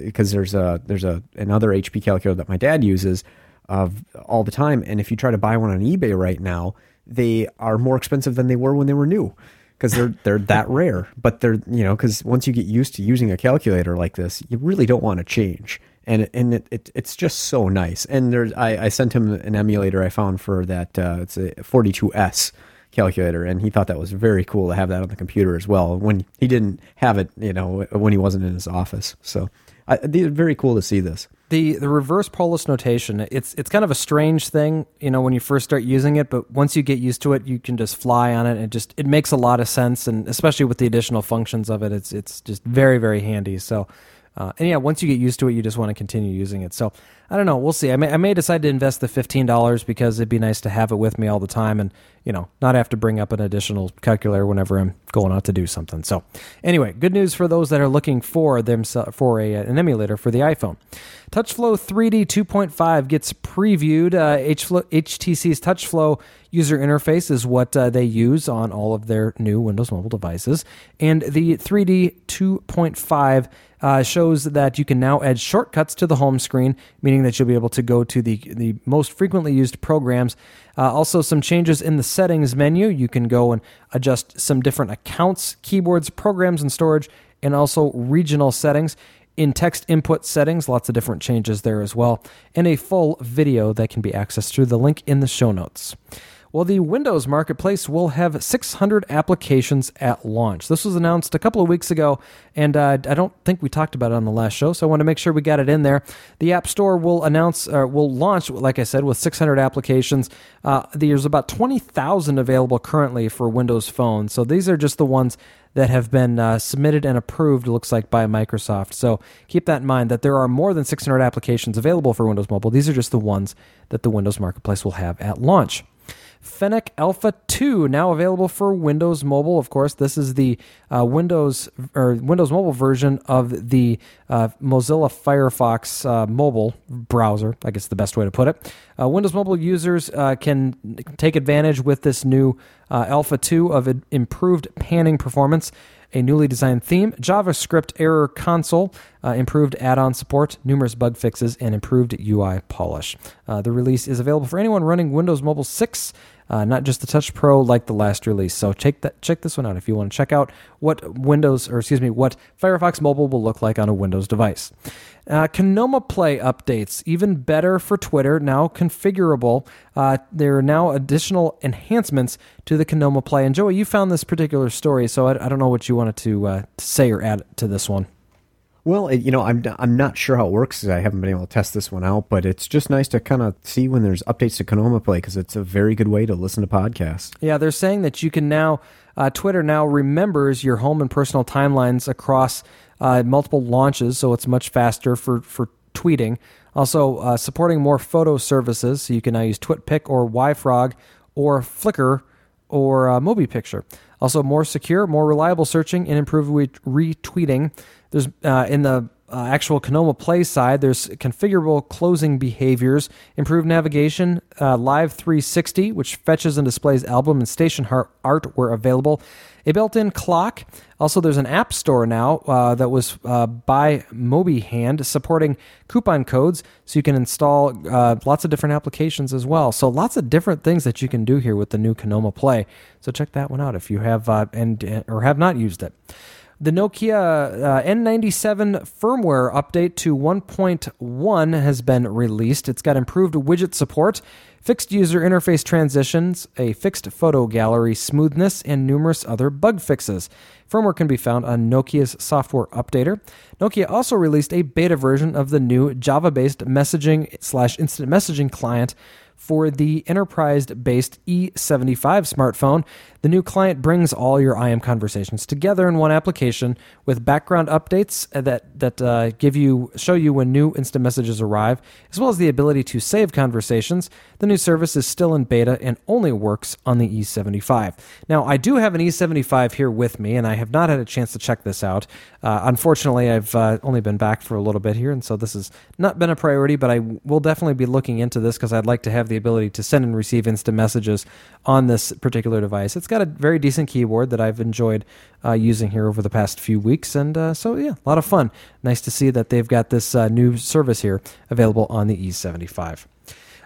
because uh, there's a there's a another HP calculator that my dad uses of all the time. And if you try to buy one on eBay right now, they are more expensive than they were when they were new because they're they're [LAUGHS] that rare. But they're you know because once you get used to using a calculator like this, you really don't want to change. And and it, it it's just so nice. And there's I, I sent him an emulator I found for that. Uh, it's a 42s calculator, and he thought that was very cool to have that on the computer as well. When he didn't have it, you know, when he wasn't in his office. So, I, very cool to see this the the reverse Polish notation it's it's kind of a strange thing you know when you first start using it but once you get used to it you can just fly on it and it just it makes a lot of sense and especially with the additional functions of it it's it's just very very handy so uh, and yeah, once you get used to it, you just want to continue using it. So I don't know. We'll see. I may, I may decide to invest the fifteen dollars because it'd be nice to have it with me all the time, and you know, not have to bring up an additional calculator whenever I'm going out to do something. So anyway, good news for those that are looking for them for a, an emulator for the iPhone. TouchFLO 3D 2.5 gets previewed. Uh, HTC's TouchFLO user interface is what uh, they use on all of their new Windows mobile devices, and the 3D 2.5 uh, shows that you can now add shortcuts to the home screen, meaning that you'll be able to go to the, the most frequently used programs. Uh, also, some changes in the settings menu. You can go and adjust some different accounts, keyboards, programs, and storage, and also regional settings. In text input settings, lots of different changes there as well, and a full video that can be accessed through the link in the show notes. Well, the Windows Marketplace will have 600 applications at launch. This was announced a couple of weeks ago, and uh, I don't think we talked about it on the last show, so I want to make sure we got it in there. The App Store will announce, or will launch, like I said, with 600 applications. Uh, there's about 20,000 available currently for Windows Phone, so these are just the ones that have been uh, submitted and approved, looks like, by Microsoft. So keep that in mind that there are more than 600 applications available for Windows Mobile. These are just the ones that the Windows Marketplace will have at launch. Fennec Alpha 2 now available for Windows Mobile. Of course, this is the uh, Windows or Windows Mobile version of the uh, Mozilla Firefox uh, mobile browser. I guess the best way to put it. Uh, Windows Mobile users uh, can take advantage with this new uh, Alpha 2 of improved panning performance a newly designed theme, JavaScript error console, uh, improved add on support, numerous bug fixes, and improved UI polish. Uh, the release is available for anyone running Windows Mobile 6 uh, not just the Touch Pro like the last release. So check that check this one out if you want to check out what Windows or excuse me what Firefox Mobile will look like on a Windows device. Uh, Kinoma Play updates, even better for Twitter, now configurable. Uh, there are now additional enhancements to the Kinoma Play. And Joey, you found this particular story, so I, I don't know what you wanted to, uh, to say or add to this one. Well, you know, I'm I'm not sure how it works. I haven't been able to test this one out, but it's just nice to kind of see when there's updates to Kinoma Play because it's a very good way to listen to podcasts. Yeah, they're saying that you can now uh, Twitter now remembers your home and personal timelines across uh, multiple launches, so it's much faster for for tweeting. Also, uh, supporting more photo services, so you can now use TwitPic or YFrog or Flickr or uh, MobiPicture. Also, more secure, more reliable searching and improved retweeting. There's uh, in the uh, actual Kinoma Play side, there's configurable closing behaviors, improved navigation, uh, Live 360, which fetches and displays album and station art where available, a built-in clock. Also, there's an app store now uh, that was uh, by MobiHand supporting coupon codes, so you can install uh, lots of different applications as well. So, lots of different things that you can do here with the new Kinoma Play. So, check that one out if you have uh, and or have not used it. The Nokia uh, N97 firmware update to 1.1 has been released. It's got improved widget support, fixed user interface transitions, a fixed photo gallery smoothness, and numerous other bug fixes. Firmware can be found on Nokia's software updater. Nokia also released a beta version of the new Java-based messaging slash instant messaging client for the enterprise based E75 smartphone. The new client brings all your IM conversations together in one application with background updates that, that uh, give you show you when new instant messages arrive, as well as the ability to save conversations. The new service is still in beta and only works on the E75. Now, I do have an E75 here with me, and I have not had a chance to check this out. Uh, unfortunately, I've uh, only been back for a little bit here, and so this has not been a priority, but I will definitely be looking into this because I'd like to have the ability to send and receive instant messages on this particular device. It's got a very decent keyboard that I've enjoyed uh, using here over the past few weeks, and uh, so yeah, a lot of fun. Nice to see that they've got this uh, new service here available on the E75.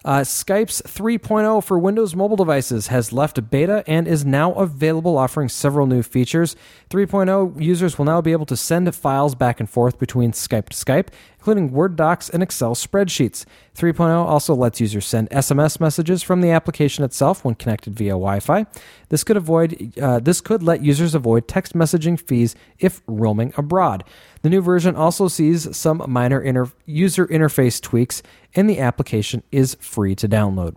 Uh, Skype's 3.0 for Windows mobile devices has left beta and is now available, offering several new features. 3.0 users will now be able to send files back and forth between Skype to Skype, including Word docs and Excel spreadsheets. 3.0 also lets users send SMS messages from the application itself when connected via Wi-Fi. This could avoid uh, this could let users avoid text messaging fees if roaming abroad. The new version also sees some minor inter- user interface tweaks, and the application is free to download.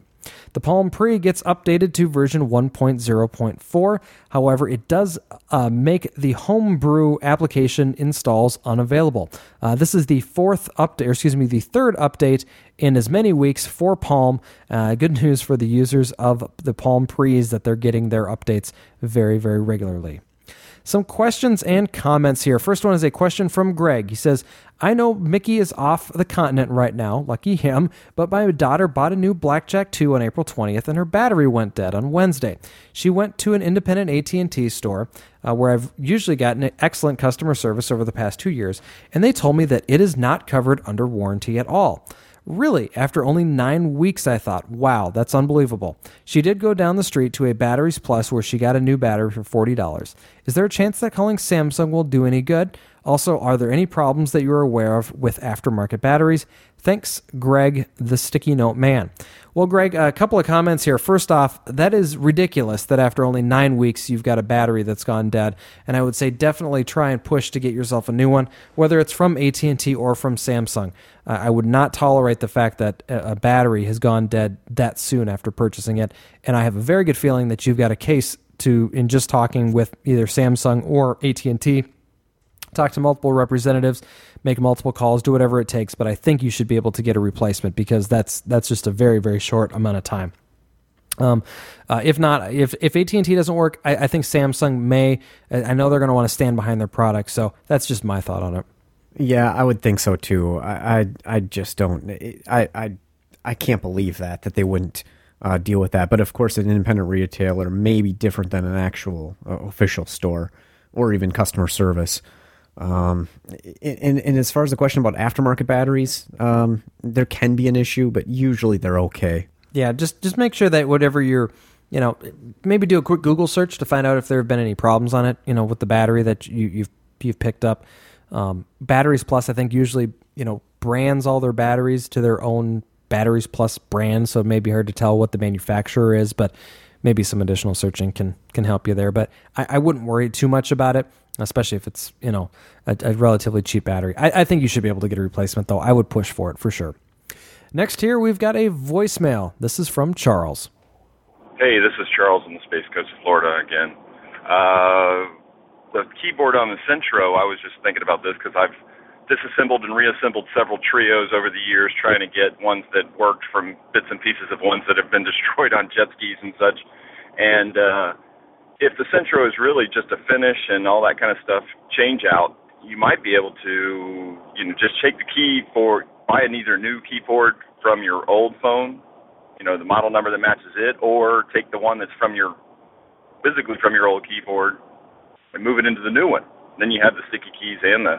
The Palm Pre gets updated to version 1.0.4. However, it does uh, make the Homebrew application installs unavailable. Uh, this is the fourth update, excuse me, the third update in as many weeks for Palm. Uh, good news for the users of the Palm Pre's that they're getting their updates very, very regularly. Some questions and comments here. First one is a question from Greg. He says, I know Mickey is off the continent right now, lucky him, but my daughter bought a new Blackjack 2 on April 20th and her battery went dead on Wednesday. She went to an independent AT&T store uh, where I've usually gotten excellent customer service over the past 2 years, and they told me that it is not covered under warranty at all. Really, after only nine weeks, I thought, wow, that's unbelievable. She did go down the street to a Batteries Plus where she got a new battery for $40. Is there a chance that calling Samsung will do any good? Also, are there any problems that you're aware of with aftermarket batteries? Thanks, Greg, the sticky note man. Well, Greg, a couple of comments here. First off, that is ridiculous that after only nine weeks you've got a battery that's gone dead, and I would say definitely try and push to get yourself a new one, whether it's from AT and T or from Samsung. Uh, I would not tolerate the fact that a battery has gone dead that soon after purchasing it, and I have a very good feeling that you've got a case to in just talking with either Samsung or AT and T talk to multiple representatives, make multiple calls, do whatever it takes. But I think you should be able to get a replacement because that's that's just a very very short amount of time. Um, uh, if not, if if AT and T doesn't work, I, I, think Samsung may. I know they're going to want to stand behind their product, so that's just my thought on it. Yeah, I would think so too. I I, I just don't. I I I can't believe that that they wouldn't. Uh, deal with that, but of course, an independent retailer may be different than an actual uh, official store or even customer service. Um, and, and as far as the question about aftermarket batteries, um, there can be an issue, but usually they're okay. Yeah, just just make sure that whatever you're you know, maybe do a quick Google search to find out if there have been any problems on it. You know, with the battery that you, you've you've picked up. Um, Batteries Plus, I think, usually you know brands all their batteries to their own Batteries Plus brand, so it may be hard to tell what the manufacturer is, but maybe some additional searching can can help you there. But I, I wouldn't worry too much about it, especially if it's you know a, a relatively cheap battery. I, I think you should be able to get a replacement, though. I would push for it for sure. Next here, we've got a voicemail. This is from Charles. Hey, this is Charles on the Space Coast of Florida again. Uh, the keyboard on the Centro, I was just thinking about this because I've disassembled and reassembled several Treos over the years, trying to get ones that worked from bits and pieces of ones that have been [LAUGHS] destroyed on jet skis and such. And uh, if the Centro is really just a finish and all that kind of stuff change out, you might be able to, you know, just take the key for buy an either new keyboard from your old phone you know the model number that matches it, or take the one that's from your physically from your old keyboard and move it into the new one. Then you have the sticky keys and the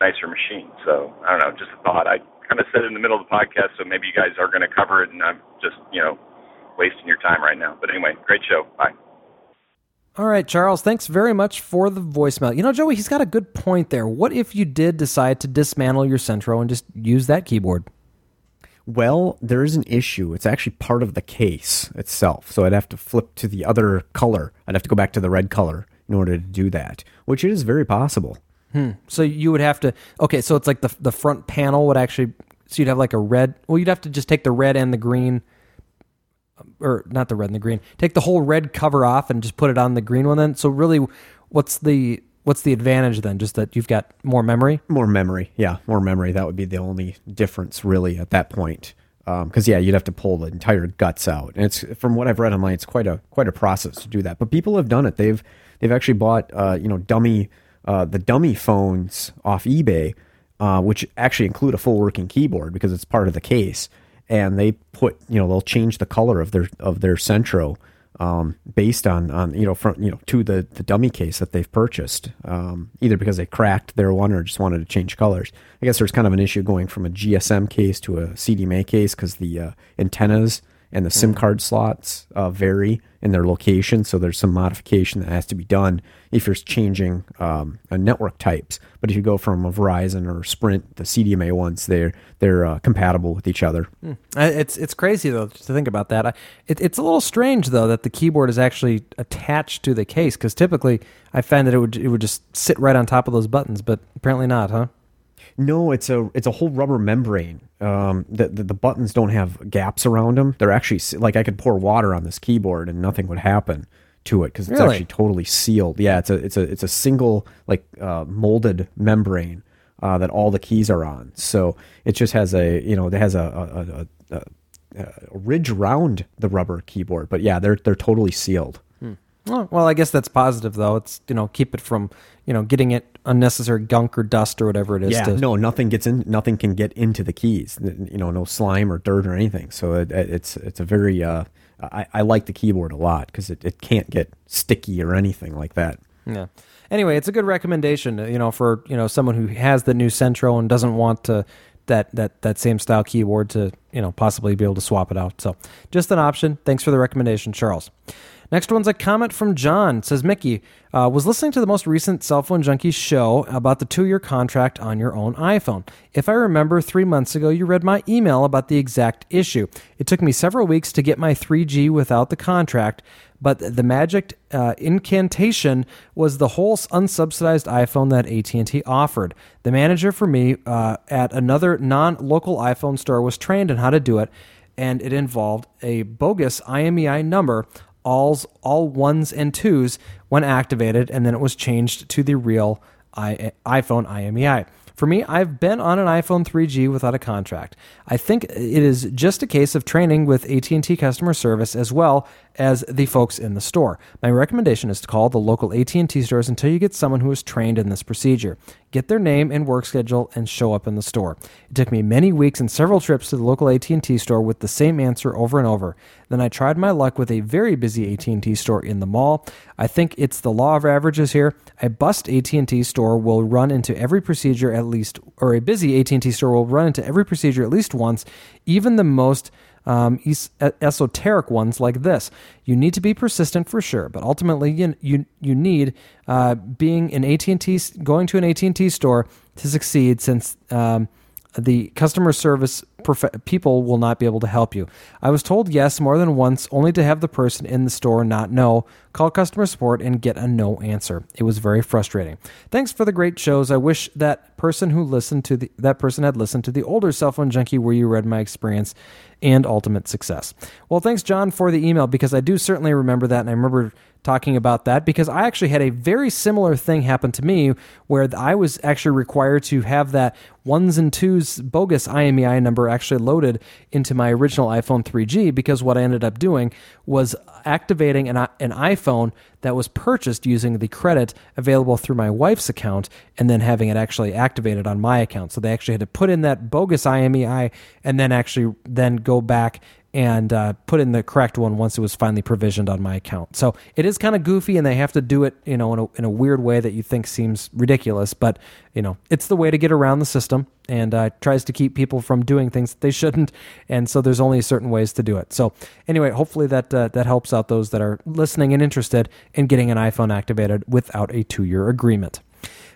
nicer machine. So I don't know, just a thought. I kind of said it in the middle of the podcast, so maybe you guys are going to cover it, and I'm just you know wasting your time right now. But anyway, great show. Bye. All right, Charles, thanks very much for the voicemail. You know, Joey, he's got a good point there. What if you did decide to dismantle your Centro and just use that keyboard? Well, there is an issue. It's actually part of the case itself. So I'd have to flip to the other color. I'd have to go back to the red color in order to do that, which is very possible. Hmm. So you would have to. Okay, so it's like the the front panel would actually. So you'd have like a red. Well, you'd have to just take the red and the green, or not the red and the green. Take the whole red cover off and just put it on the green one. Then, so really, what's the what's the advantage then? Just that you've got more memory. More memory, yeah, more memory. That would be the only difference, really, at that point. Because um, yeah, you'd have to pull the entire guts out, and it's from what I've read online, it's quite a quite a process to do that. But people have done it. They've they've actually bought uh, you know dummy uh, the dummy phones off eBay, uh, which actually include a full working keyboard because it's part of the case, and they put you know they'll change the color of their of their Centro um, based on on you know from you know to the the dummy case that they've purchased, um, either because they cracked their one or just wanted to change colors. I guess there's kind of an issue going from a GSM case to a CDMA case because the uh, antennas and the SIM mm. card slots uh, vary in their location. So there's some modification that has to be done if you're changing um, network types. But if you go from a Verizon or Sprint, the CDMA ones, they're they're uh, compatible with each other. Mm. It's it's crazy though to think about that. It, it's a little strange though that the keyboard is actually attached to the case because typically I find that it would it would just sit right on top of those buttons, but apparently not, huh? No, it's a it's a whole rubber membrane. Um, the, the, the buttons don't have gaps around them. They're actually like I could pour water on this keyboard and nothing would happen to it because it's really? actually totally sealed. Yeah, it's a it's a it's a single like uh, molded membrane uh, that all the keys are on. So it just has a you know it has a a, a, a ridge around the rubber keyboard. But yeah, they're they're totally sealed. Hmm. well, I guess that's positive though. It's you know keep it from you know getting it unnecessary gunk or dust or whatever it is. Yeah, to, no, nothing gets in. Nothing can get into the keys. You know, no slime or dirt or anything. So it, it's it's a very. Uh, I, I like the keyboard a lot because it, it can't get sticky or anything like that. Yeah. Anyway, it's a good recommendation. You know, for you know someone who has the new Centro and doesn't want to that that that same style keyboard to you know possibly be able to swap it out. So just an option. Thanks for the recommendation, Charles. Next one's a comment from John. It says Mickey uh, was listening to the most recent Cell Phone Junkies show about the two year contract on your own iPhone. If I remember, three months ago you read my email about the exact issue. It took me several weeks to get my 3G without the contract, but the magic uh, incantation was the whole unsubsidized iPhone that AT&T offered. The manager for me uh, at another non-local iPhone store was trained on how to do it, and it involved a bogus IMEI number alls, all ones and twos when activated, and then it was changed to the real I, iPhone IMEI. For me, I've been on an iPhone 3G without a contract. I think it is just a case of training with AT&T customer service as well as the folks in the store. My recommendation is to call the local AT&T stores until you get someone who is trained in this procedure. Get their name and work schedule and show up in the store. It took me many weeks and several trips to the local AT&T store with the same answer over and over. Then I tried my luck with a very busy AT&T store in the mall. I think it's the law of averages here. A bust AT&T store will run into every procedure at least or a busy AT&T store will run into every procedure at least once. Even the most um, es- esoteric ones like this. You need to be persistent for sure, but ultimately you you, you need uh, being an AT and T going to an AT and T store to succeed since. Um, the customer service prof- people will not be able to help you. I was told yes more than once, only to have the person in the store not know, call customer support, and get a no answer. It was very frustrating. Thanks for the great shows. I wish that person who listened to the that person had listened to the older cell phone junkie where you read my experience and ultimate success. Well, thanks, John, for the email because I do certainly remember that, and I remember talking about that because I actually had a very similar thing happen to me where I was actually required to have that ones and twos bogus IMEI number actually loaded into my original iPhone 3G because what I ended up doing was activating an, an iPhone that was purchased using the credit available through my wife's account and then having it actually activated on my account. So they actually had to put in that bogus IMEI and then actually then go back and uh, put in the correct one once it was finally provisioned on my account. So it is kind of goofy, and they have to do it, you know, in a, in a weird way that you think seems ridiculous. But you know, it's the way to get around the system, and uh, tries to keep people from doing things they [LAUGHS] shouldn't. And so there's only certain ways to do it. So anyway, hopefully that uh, that helps out those that are listening and interested in getting an iPhone activated without a two year agreement.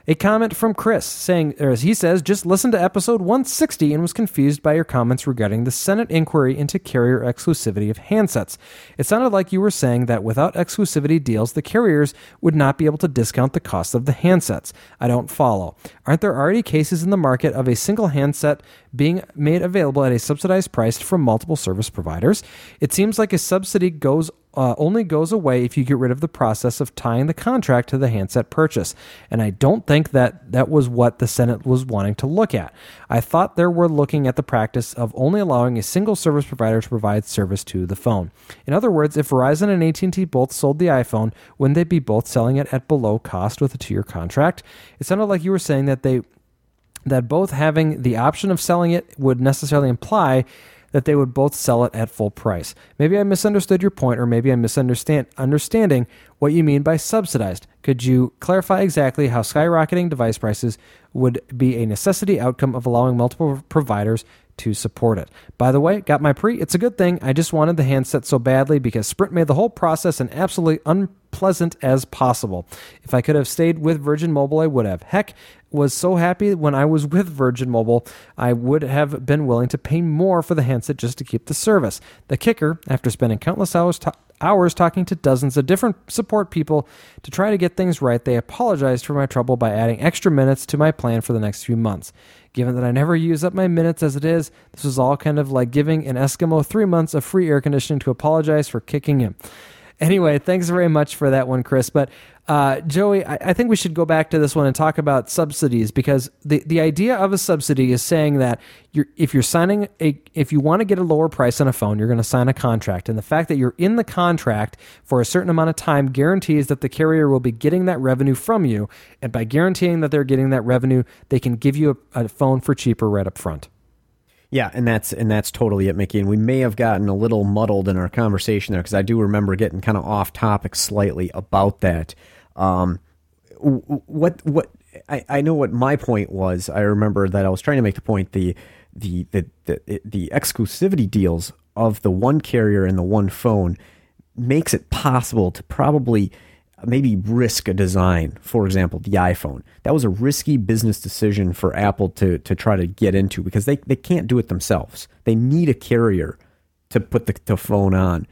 A comment from Chris saying, or as he says, just listened to episode 160 and was confused by your comments regarding the Senate inquiry into carrier exclusivity of handsets. It sounded like you were saying that without exclusivity deals, the carriers would not be able to discount the cost of the handsets. I don't follow. Aren't there already cases in the market of a single handset being made available at a subsidized price from multiple service providers? It seems like a subsidy goes uh, only goes away if you get rid of the process of tying the contract to the handset purchase. And I don't think that that was what the Senate was wanting to look at. I thought they were looking at the practice of only allowing a single service provider to provide service to the phone. In other words, if Verizon and AT&T both sold the iPhone, wouldn't they be both selling it at below cost with a two-year contract? It sounded like you were saying that they that both having the option of selling it would necessarily imply that they would both sell it at full price. Maybe I misunderstood your point, or maybe I'm misunderstand understanding what you mean by subsidized. Could you clarify exactly how skyrocketing device prices would be a necessity outcome of allowing multiple providers to support it. By the way, got my pre. It's a good thing. I just wanted the handset so badly because Sprint made the whole process an absolutely unpleasant as possible. If I could have stayed with Virgin Mobile, I would have. Heck, was so happy when I was with Virgin Mobile, I would have been willing to pay more for the handset just to keep the service. The kicker, after spending countless hours hours talking to dozens of different support people to try to get things right, they apologized for my trouble by adding extra minutes to my plan for the next few months. Given that I never use up my minutes as it is, this was all kind of like giving an Eskimo three months of free air conditioning to apologize for kicking him. Anyway, thanks very much for that one, Chris. But uh, Joey, I, I, think we should go back to this one and talk about subsidies because the, the idea of a subsidy is saying that you're, if you're signing a, if you want to get a lower price on a phone, you're going to sign a contract. And the fact that you're in the contract for a certain amount of time guarantees that the carrier will be getting that revenue from you. And by guaranteeing that they're getting that revenue, they can give you a, a phone for cheaper right up front. Yeah, and that's and that's totally it, Mickey. And we may have gotten a little muddled in our conversation there because I do remember getting kind of off topic slightly about that. Um, what what I, I know what my point was. I remember that I was trying to make the point the the the the, the exclusivity deals of the one carrier and the one phone makes it possible to probably maybe risk a design, for example, the iPhone. That was a risky business decision for Apple to, to try to get into because they, they can't do it themselves. They need a carrier to put the, the phone on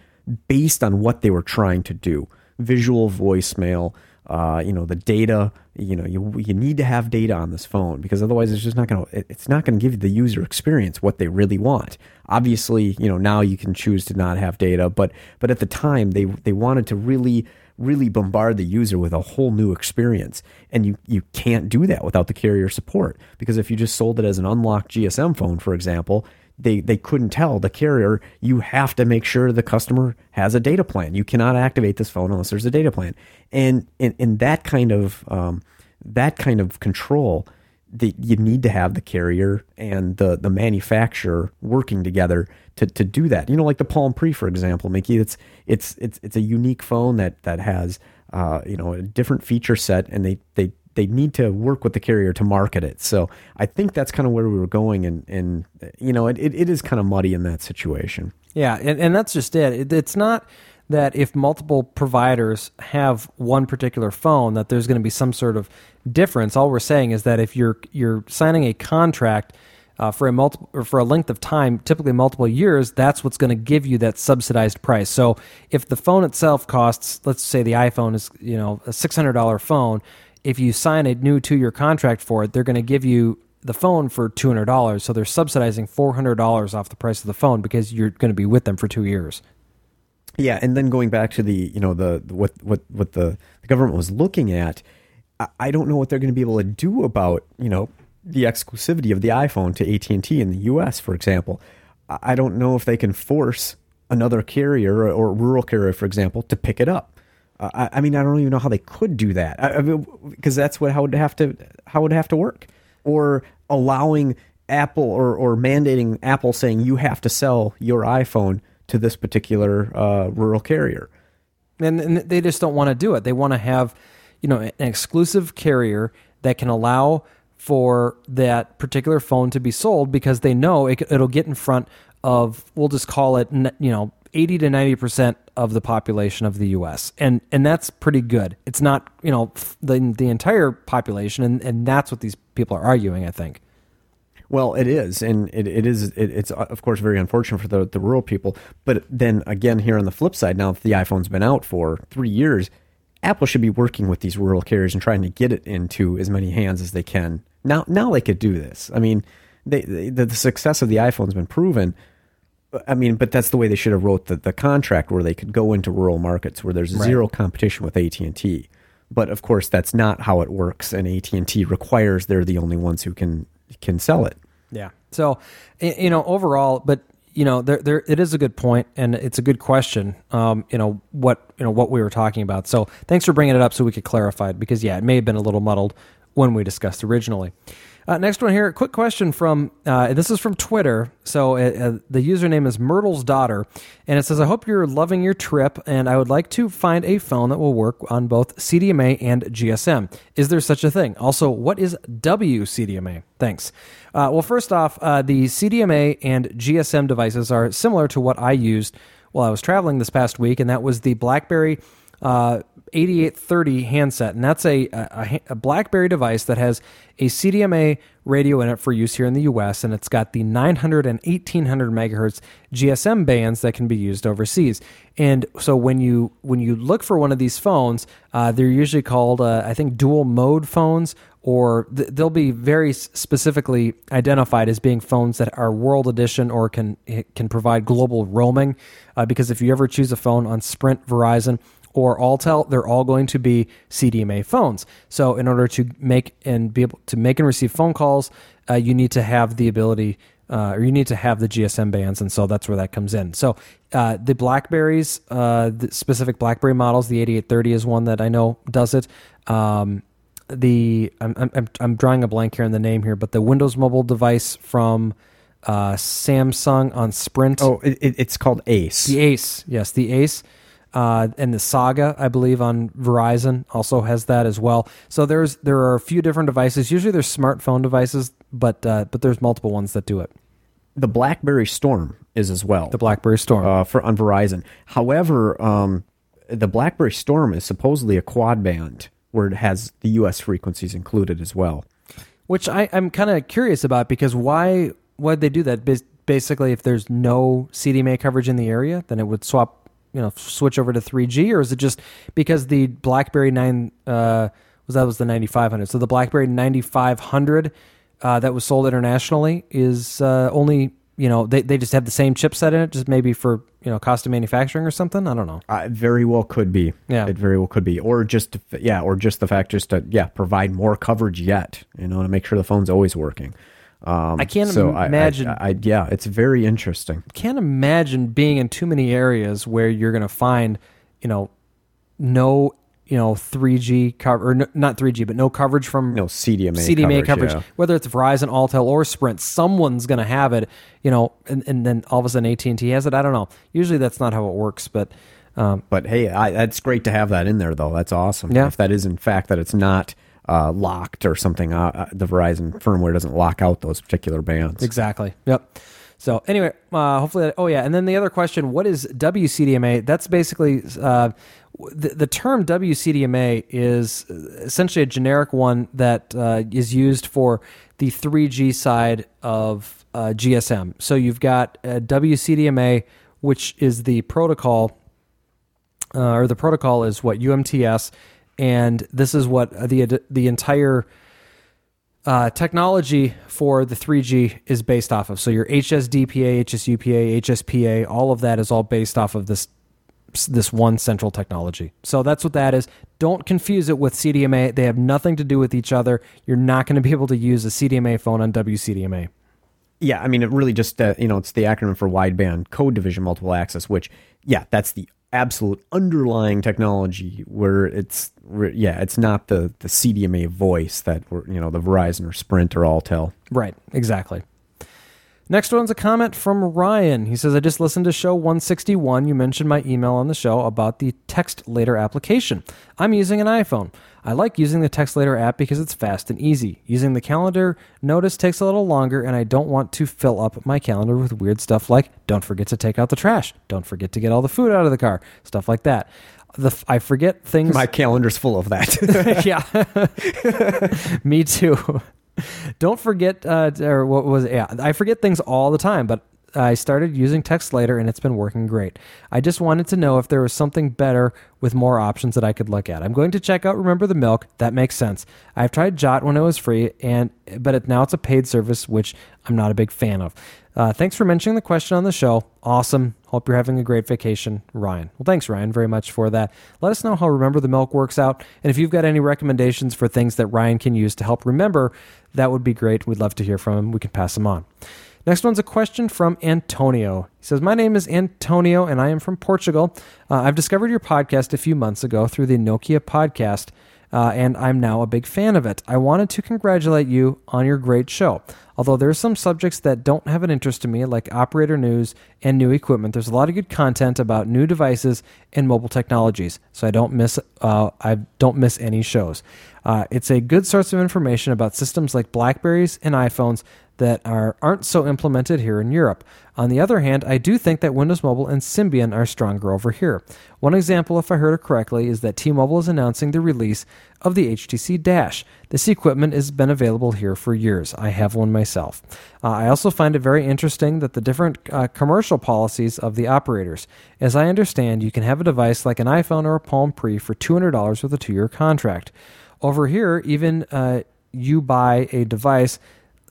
based on what they were trying to do visual voicemail. Uh, you know the data. You know you you need to have data on this phone because otherwise it's just not going to it's not going to give the user experience what they really want. Obviously, you know now you can choose to not have data, but but at the time they they wanted to really really bombard the user with a whole new experience. And you, you can't do that without the carrier support. Because if you just sold it as an unlocked GSM phone, for example, they, they couldn't tell the carrier, you have to make sure the customer has a data plan. You cannot activate this phone unless there's a data plan. And in, in that kind of um, that kind of control, that you need to have the carrier and the the manufacturer working together to, to do that. You know, like the Palm Pre, for example, Mickey. It's it's it's it's a unique phone that that has uh, you know a different feature set, and they they they need to work with the carrier to market it. So I think that's kind of where we were going, and and you know it, it, it is kind of muddy in that situation. Yeah, and, and that's just it. it. It's not that if multiple providers have one particular phone that there's going to be some sort of difference. All we're saying is that if you're you're signing a contract uh, for a multiple or for a length of time, typically multiple years, that's what's going to give you that subsidized price. So if the phone itself costs, let's say the iPhone is you know a six hundred dollar phone, if you sign a new two year contract for it, they're going to give you the phone for two hundred dollars. So they're subsidizing four hundred dollars off the price of the phone because you're going to be with them for two years. Yeah, and then going back to the you know the what what what the, the government was looking at, I, I don't know what they're going to be able to do about you know the exclusivity of the iPhone to AT and T in the U.S. For example, I don't know if they can force another carrier or, or rural carrier, for example, to pick it up. Uh, I, I, mean, I don't even know how they could do that because I mean, that's what how would have to how would have to work, or allowing Apple or or mandating Apple saying you have to sell your iPhone to this particular uh, rural carrier. And, and they just don't want to do it. They want to have, you know, an exclusive carrier that can allow for that particular phone to be sold because they know it, it'll get in front of we'll just call it you know 80 to 90% of the population of the US. And and that's pretty good. It's not, you know, the the entire population and and that's what these people are arguing, I think. Well, it is, and it, it is. It, it's uh, of course very unfortunate for the, the rural people. But then again, here on the flip side, now that the iPhone's been out for three years, Apple should be working with these rural carriers and trying to get it into as many hands as they can. Now, now they could do this. I mean, they, they, the, the success of the iPhone's been proven. I mean, but that's the way they should have wrote the, the contract, where they could go into rural markets where there's right. zero competition with AT and T. But of course, that's not how it works, and AT and T requires they're the only ones who can can sell it. Yeah. So, you know, overall, but you know, there, there, it is a good point, and it's a good question. Um, you know what, you know what we were talking about. So, thanks for bringing it up so we could clarify it because yeah, it may have been a little muddled when we discussed originally. Uh, next one here, quick question from uh, this is from Twitter. So uh, uh, the username is Myrtle's daughter, and it says, "I hope you're loving your trip, and I would like to find a phone that will work on both CDMA and GSM. Is there such a thing? Also, what is WCDMA? Thanks." Uh, well, first off, uh, the CDMA and GSM devices are similar to what I used while I was traveling this past week, and that was the BlackBerry. 8830 handset, and that's a, a, a, BlackBerry device that has a CDMA radio in it for use here in the US, and it's got the 900 and 1800 megahertz GSM bands that can be used overseas. And so when you when you look for one of these phones, uh, they're usually called uh, I think dual mode phones, or th- they'll be very specifically identified as being phones that are World Edition or can can provide global roaming. Uh, because if you ever choose a phone on Sprint, Verizon or Alltel, they're all going to be CDMA phones. So in order to make and be able to make and receive phone calls, uh, you need to have the ability. Uh, or you need to have the GSM bands, and so that's where that comes in. So uh, the Blackberries, uh, the specific BlackBerry models, the 8830 is one that I know does it. Um, the I'm, I'm I'm drawing a blank here on the name here, but the Windows Mobile device from uh, Samsung on Sprint. Oh, it, it's called Ace. The Ace, yes, the Ace. Uh, and the Saga, I believe, on Verizon also has that as well. So there's there are a few different devices. Usually there's smartphone devices, but uh, but there's multiple ones that do it. The BlackBerry Storm is as well. The BlackBerry Storm uh, for on Verizon. However, um, the BlackBerry Storm is supposedly a quad band where it has the U.S. frequencies included as well. Which I, I'm kind of curious about because why why'd they do that? Basically, if there's no CDMA coverage in the area, then it would swap you know switch over to 3G, or is it just because the BlackBerry 9 uh, was that was the 9500? So the BlackBerry 9500 uh, that was sold internationally is uh, only you know they, they just have the same chipset in it, just maybe for you know cost of manufacturing or something. I don't know. Uh, very well could be. Yeah, it very well could be, or just yeah, or just the fact just to yeah provide more coverage yet, you know, to make sure the phone's always working. Um, I can't so imagine. I, I, I, yeah, it's very interesting. Can't imagine being in too many areas where you're going to find, you know, no, you know, 3G cover or no, not 3G, but no coverage from no CDMA CDMA coverage, coverage yeah. whether it's Verizon, Alltel, or Sprint. Someone's going to have it, you know, and, and then all of a sudden AT and T has it. I don't know. Usually that's not how it works, but. Um, but hey, I, that's great to have that in there, though. That's awesome. Yeah. If that is in fact that it's not uh, locked or something. Uh, uh, the Verizon firmware doesn't lock out those particular bands. Exactly. Yep. So anyway, uh, hopefully, that, oh yeah, and then the other question: What is WCDMA? That's basically uh, the, the term WCDMA is essentially a generic one that uh, is used for the 3G side of uh, GSM. So you've got WCDMA, which is the protocol, uh, or the protocol is what UMTS, and this is what the the entire uh, technology for the 3G is based off of. So your HSDPA, HSUPA, HSPA, all of that is all based off of this this one central technology. So that's what that is. Don't confuse it with CDMA. They have nothing to do with each other. You're not going to be able to use a CDMA phone on WCDMA. Yeah, I mean, it really just uh, you know it's the acronym for wideband code division multiple access, which yeah, that's the absolute underlying technology where it's yeah, it's not the the CDMA voice that you know the Verizon or Sprint or Alltel Right, exactly. Next one's a comment from Ryan. He says, I just listened to show 161. You mentioned my email on the show about the Text Later application. I'm using an iPhone. I like using the Text Later app because it's fast and easy. Using the calendar notice takes a little longer, and I don't want to fill up my calendar with weird stuff like don't forget to take out the trash, don't forget to get all the food out of the car, stuff like that. The, I forget things. My calendar's full of that. [LAUGHS] yeah. [LAUGHS] [LAUGHS] Me too. Don't forget, uh, or what was it? Yeah, I forget things all the time, but I started using TextLater and it's been working great. I just wanted to know if there was something better with more options that I could look at. I'm going to check out Remember the Milk. That makes sense. I've tried Jott when it was free, and but it, now it's a paid service, which I'm not a big fan of. Uh, thanks for mentioning the question on the show. Awesome. Hope you're having a great vacation, Ryan. Well, thanks, Ryan, very much for that. Let us know how Remember the Milk works out. And if you've got any recommendations for things that Ryan can use to help remember, that would be great. We'd love to hear from him. We can pass them on. Next one's a question from Antonio. He says, My name is Antonio and I am from Portugal. Uh, I've discovered your podcast a few months ago through the Nokia podcast, uh, and I'm now a big fan of it. I wanted to congratulate you on your great show. Although there are some subjects that don't have an interest to me, like operator news and new equipment, there's a lot of good content about new devices and mobile technologies, so I don't miss uh, I don't miss any shows. Uh, it's a good source of information about systems like Blackberries and iPhones that are, aren't so implemented here in Europe. On the other hand, I do think that Windows Mobile and Symbian are stronger over here. One example, if I heard it correctly, is that T Mobile is announcing the release of the HTC Dash. This equipment has been available here for years. I have one myself. Uh, I also find it very interesting that the different uh, commercial policies of the operators. As I understand, you can have a device like an iPhone or a Palm Pre for $200 with a two year contract. Over here, even uh, you buy a device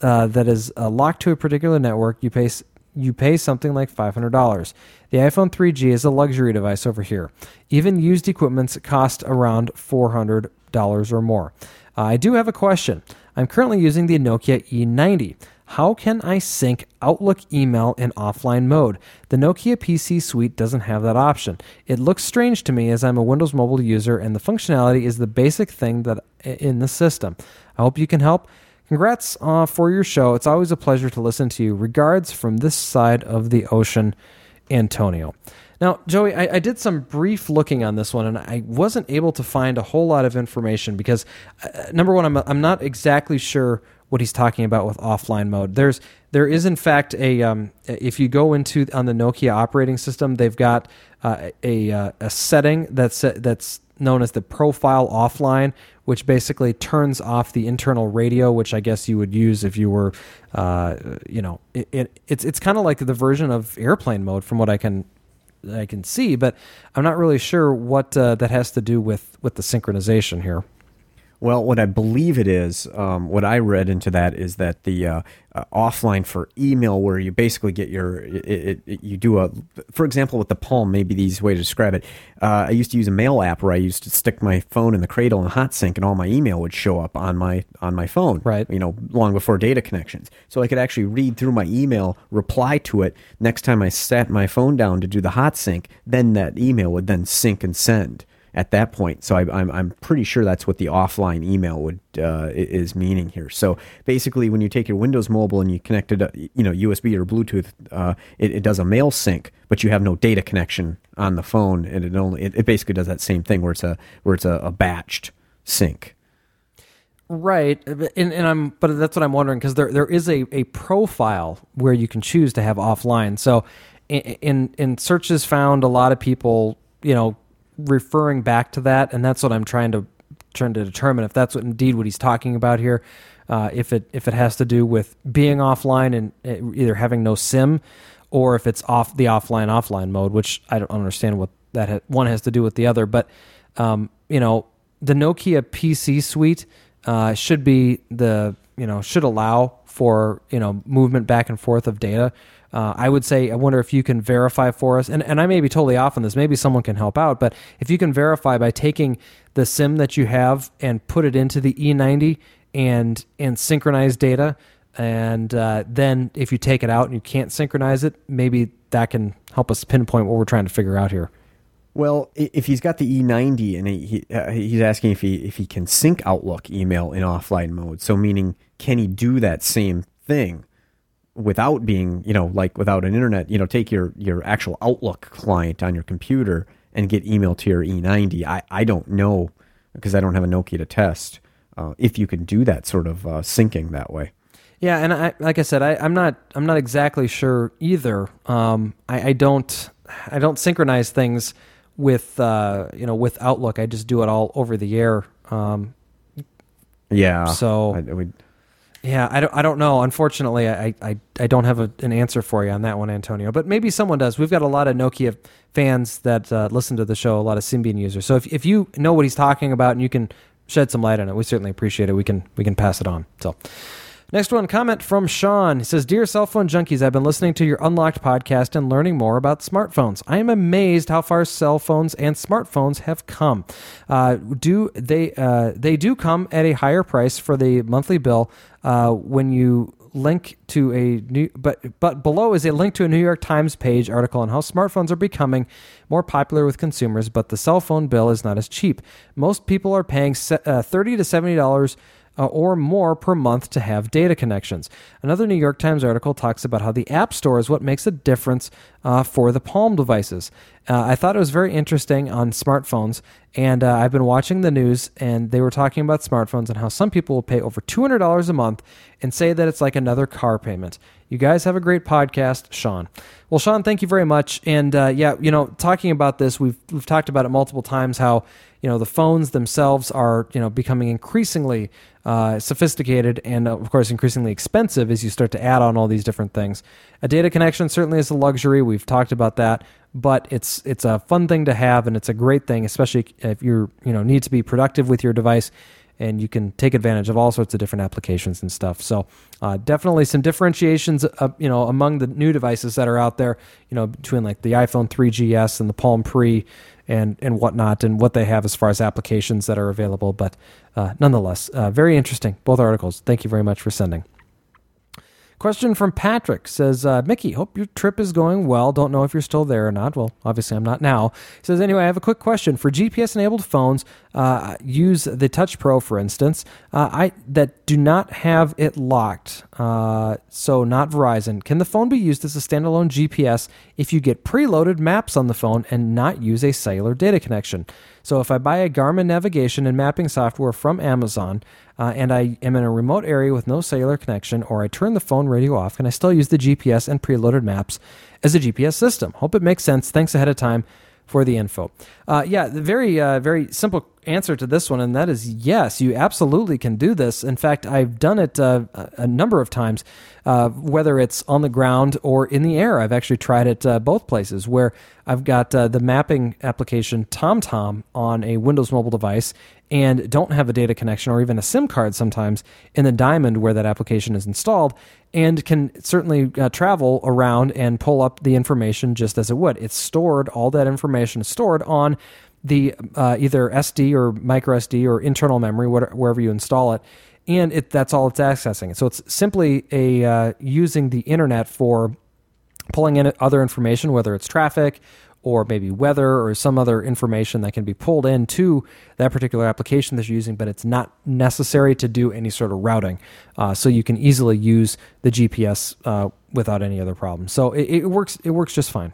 uh, that is uh, locked to a particular network, you pay you pay something like $500. The iPhone 3G is a luxury device over here. Even used equipments cost around $400 or more. Uh, I do have a question. I'm currently using the Nokia E90. How can I sync Outlook email in offline mode? The Nokia PC Suite doesn't have that option. It looks strange to me as I'm a Windows Mobile user and the functionality is the basic thing that in the system. I hope you can help. Congrats uh, for your show. It's always a pleasure to listen to you. Regards from this side of the ocean, Antonio. Now, Joey, I, I, did some brief looking on this one, and I wasn't able to find a whole lot of information because, uh, number one, I'm, I'm not exactly sure what he's talking about with offline mode. There's there is in fact a um, if you go into on the Nokia operating system, they've got uh, a a setting that's that's known as the profile offline, which basically turns off the internal radio, which I guess you would use if you were, uh, you know, it, it, it's it's kind of like the version of airplane mode from what I can I can see, but I'm not really sure what uh, that has to do with with the synchronization here. Well, what I believe it is, um, what I read into that is that the uh, uh, offline for email, where you basically get your, it, it, it, you do a, for example, with the Palm, maybe the easiest way to describe it. Uh, I used to use a mail app where I used to stick my phone in the cradle and hot sync, and all my email would show up on my on my phone. Right. You know, long before data connections, so I could actually read through my email, reply to it next time I sat my phone down to do the hot sync. Then that email would then sync and send at that point. So I, am I'm, I'm pretty sure that's what the offline email would uh, is meaning here. So basically, when you take your Windows Mobile and you connect it, uh, you know, USB or Bluetooth, uh, it, it, does a mail sync, but you have no data connection on the phone, and it only it, it basically does that same thing where it's a where it's a, a batched sync. Right, and, and I'm, but that's what I'm wondering because there there is a, a profile where you can choose to have offline. So, in in searches found, a lot of people, you know, referring back to that, and that's what I'm trying to trying to determine if that's what indeed what he's talking about here. Uh, if it if it has to do with being offline and uh, either having no SIM, or if it's off the offline offline mode, which I don't understand what that ha- one has to do with the other. But um, you know, the Nokia PC suite uh, should be the you know should allow for you know movement back and forth of data. Uh, I would say I wonder if you can verify for us, and, and I may be totally off on this. Maybe someone can help out, but if you can verify by taking the SIM that you have and put it into the E90 and and synchronize data, and uh, then if you take it out and you can't synchronize it, maybe that can help us pinpoint what we're trying to figure out here. Well, if he's got the E90 and he, uh, he's asking if he if he can sync Outlook email in offline mode, so meaning can he do that same thing without being, you know, like without an internet, you know, take your your actual Outlook client on your computer and get email to your E90. I I don't know because I don't have a Nokia to test uh, if you can do that sort of uh, syncing that way. Yeah, and I like I said, I, am not I'm not exactly sure either. Um, I, I don't I don't synchronize things with uh, you know with Outlook. I just do it all over the air. Um, yeah. So I, would, yeah, I don't I don't know. Unfortunately, I I, I don't have a, an answer for you on that one, Antonio. But maybe someone does. We've got a lot of Nokia fans that uh, listen to the show. A lot of Symbian users. So if if you know what he's talking about and you can shed some light on it, we certainly appreciate it. We can we can pass it on. So. Next one, comment from Sean. He says, Dear cell phone junkies, I've been listening to your Unlocked podcast and learning more about smartphones. I am amazed how far cell phones and smartphones have come. Uh, do they uh, they do come at a higher price for the monthly bill uh, when you link to a new but but below is a link to a New York Times page article on how smartphones are becoming more popular with consumers, but the cell phone bill is not as cheap. Most people are paying uh, 30 to 70 dollars uh, or more per month to have data connections. Another New York Times article talks about how the App Store is what makes a difference uh, for the Palm devices. Uh, I thought it was very interesting on smartphones, and uh, I've been watching the news, and they were talking about smartphones and how some people will pay over $200 a month and say that it's like another car payment. You guys have a great podcast, Sean. Well, Sean, thank you very much. And uh, yeah, you know, talking about this, we've we've talked about it multiple times. How you know the phones themselves are you know becoming increasingly uh, sophisticated and of course increasingly expensive as you start to add on all these different things. A data connection certainly is a luxury. We've talked about that, but it's it's a fun thing to have and it's a great thing, especially if you you know need to be productive with your device and you can take advantage of all sorts of different applications and stuff. So uh, definitely some differentiations, uh, you know, among the new devices that are out there, you know, between like the iPhone 3GS and the Palm Pre and and whatnot, and what they have as far as applications that are available. But uh, nonetheless, uh, very interesting both articles. Thank you very much for sending. Question from Patrick says, uh, Mickey, hope your trip is going well. Don't know if you're still there or not. Well, obviously I'm not now. He says, anyway, I have a quick question. For GPS enabled phones, uh, use the Touch Pro, for instance, uh, I that do not have it locked, uh, so not Verizon. Can the phone be used as a standalone GPS if you get preloaded maps on the phone and not use a cellular data connection? So if I buy a Garmin navigation and mapping software from Amazon uh, and I am in a remote area with no cellular connection, or I turn the phone radio off, can I still use the GPS and preloaded maps as a GPS system? Hope it makes sense. Thanks ahead of time for the info. Uh, yeah, the very uh, very simple answer to this one, and that is yes, you absolutely can do this. In fact, I've done it uh, a number of times, uh, whether it's on the ground or in the air. I've actually tried it uh, both places, where I've got uh, the mapping application TomTom on a Windows mobile device, and don't have a data connection or even a SIM card sometimes in the Diamond where that application is installed, and can certainly uh, travel around and pull up the information just as it would. It's stored, all that information is stored on the uh, either SD or micro SD or internal memory, wherever you install it, and it, that's all it's accessing. So it's simply a uh, using the internet for pulling in other information, whether it's traffic or maybe weather or some other information that can be pulled into that particular application that you're using, but it's not necessary to do any sort of routing. Uh, so you can easily use the GPS uh, without any other problem. So it, it, works. It works just fine.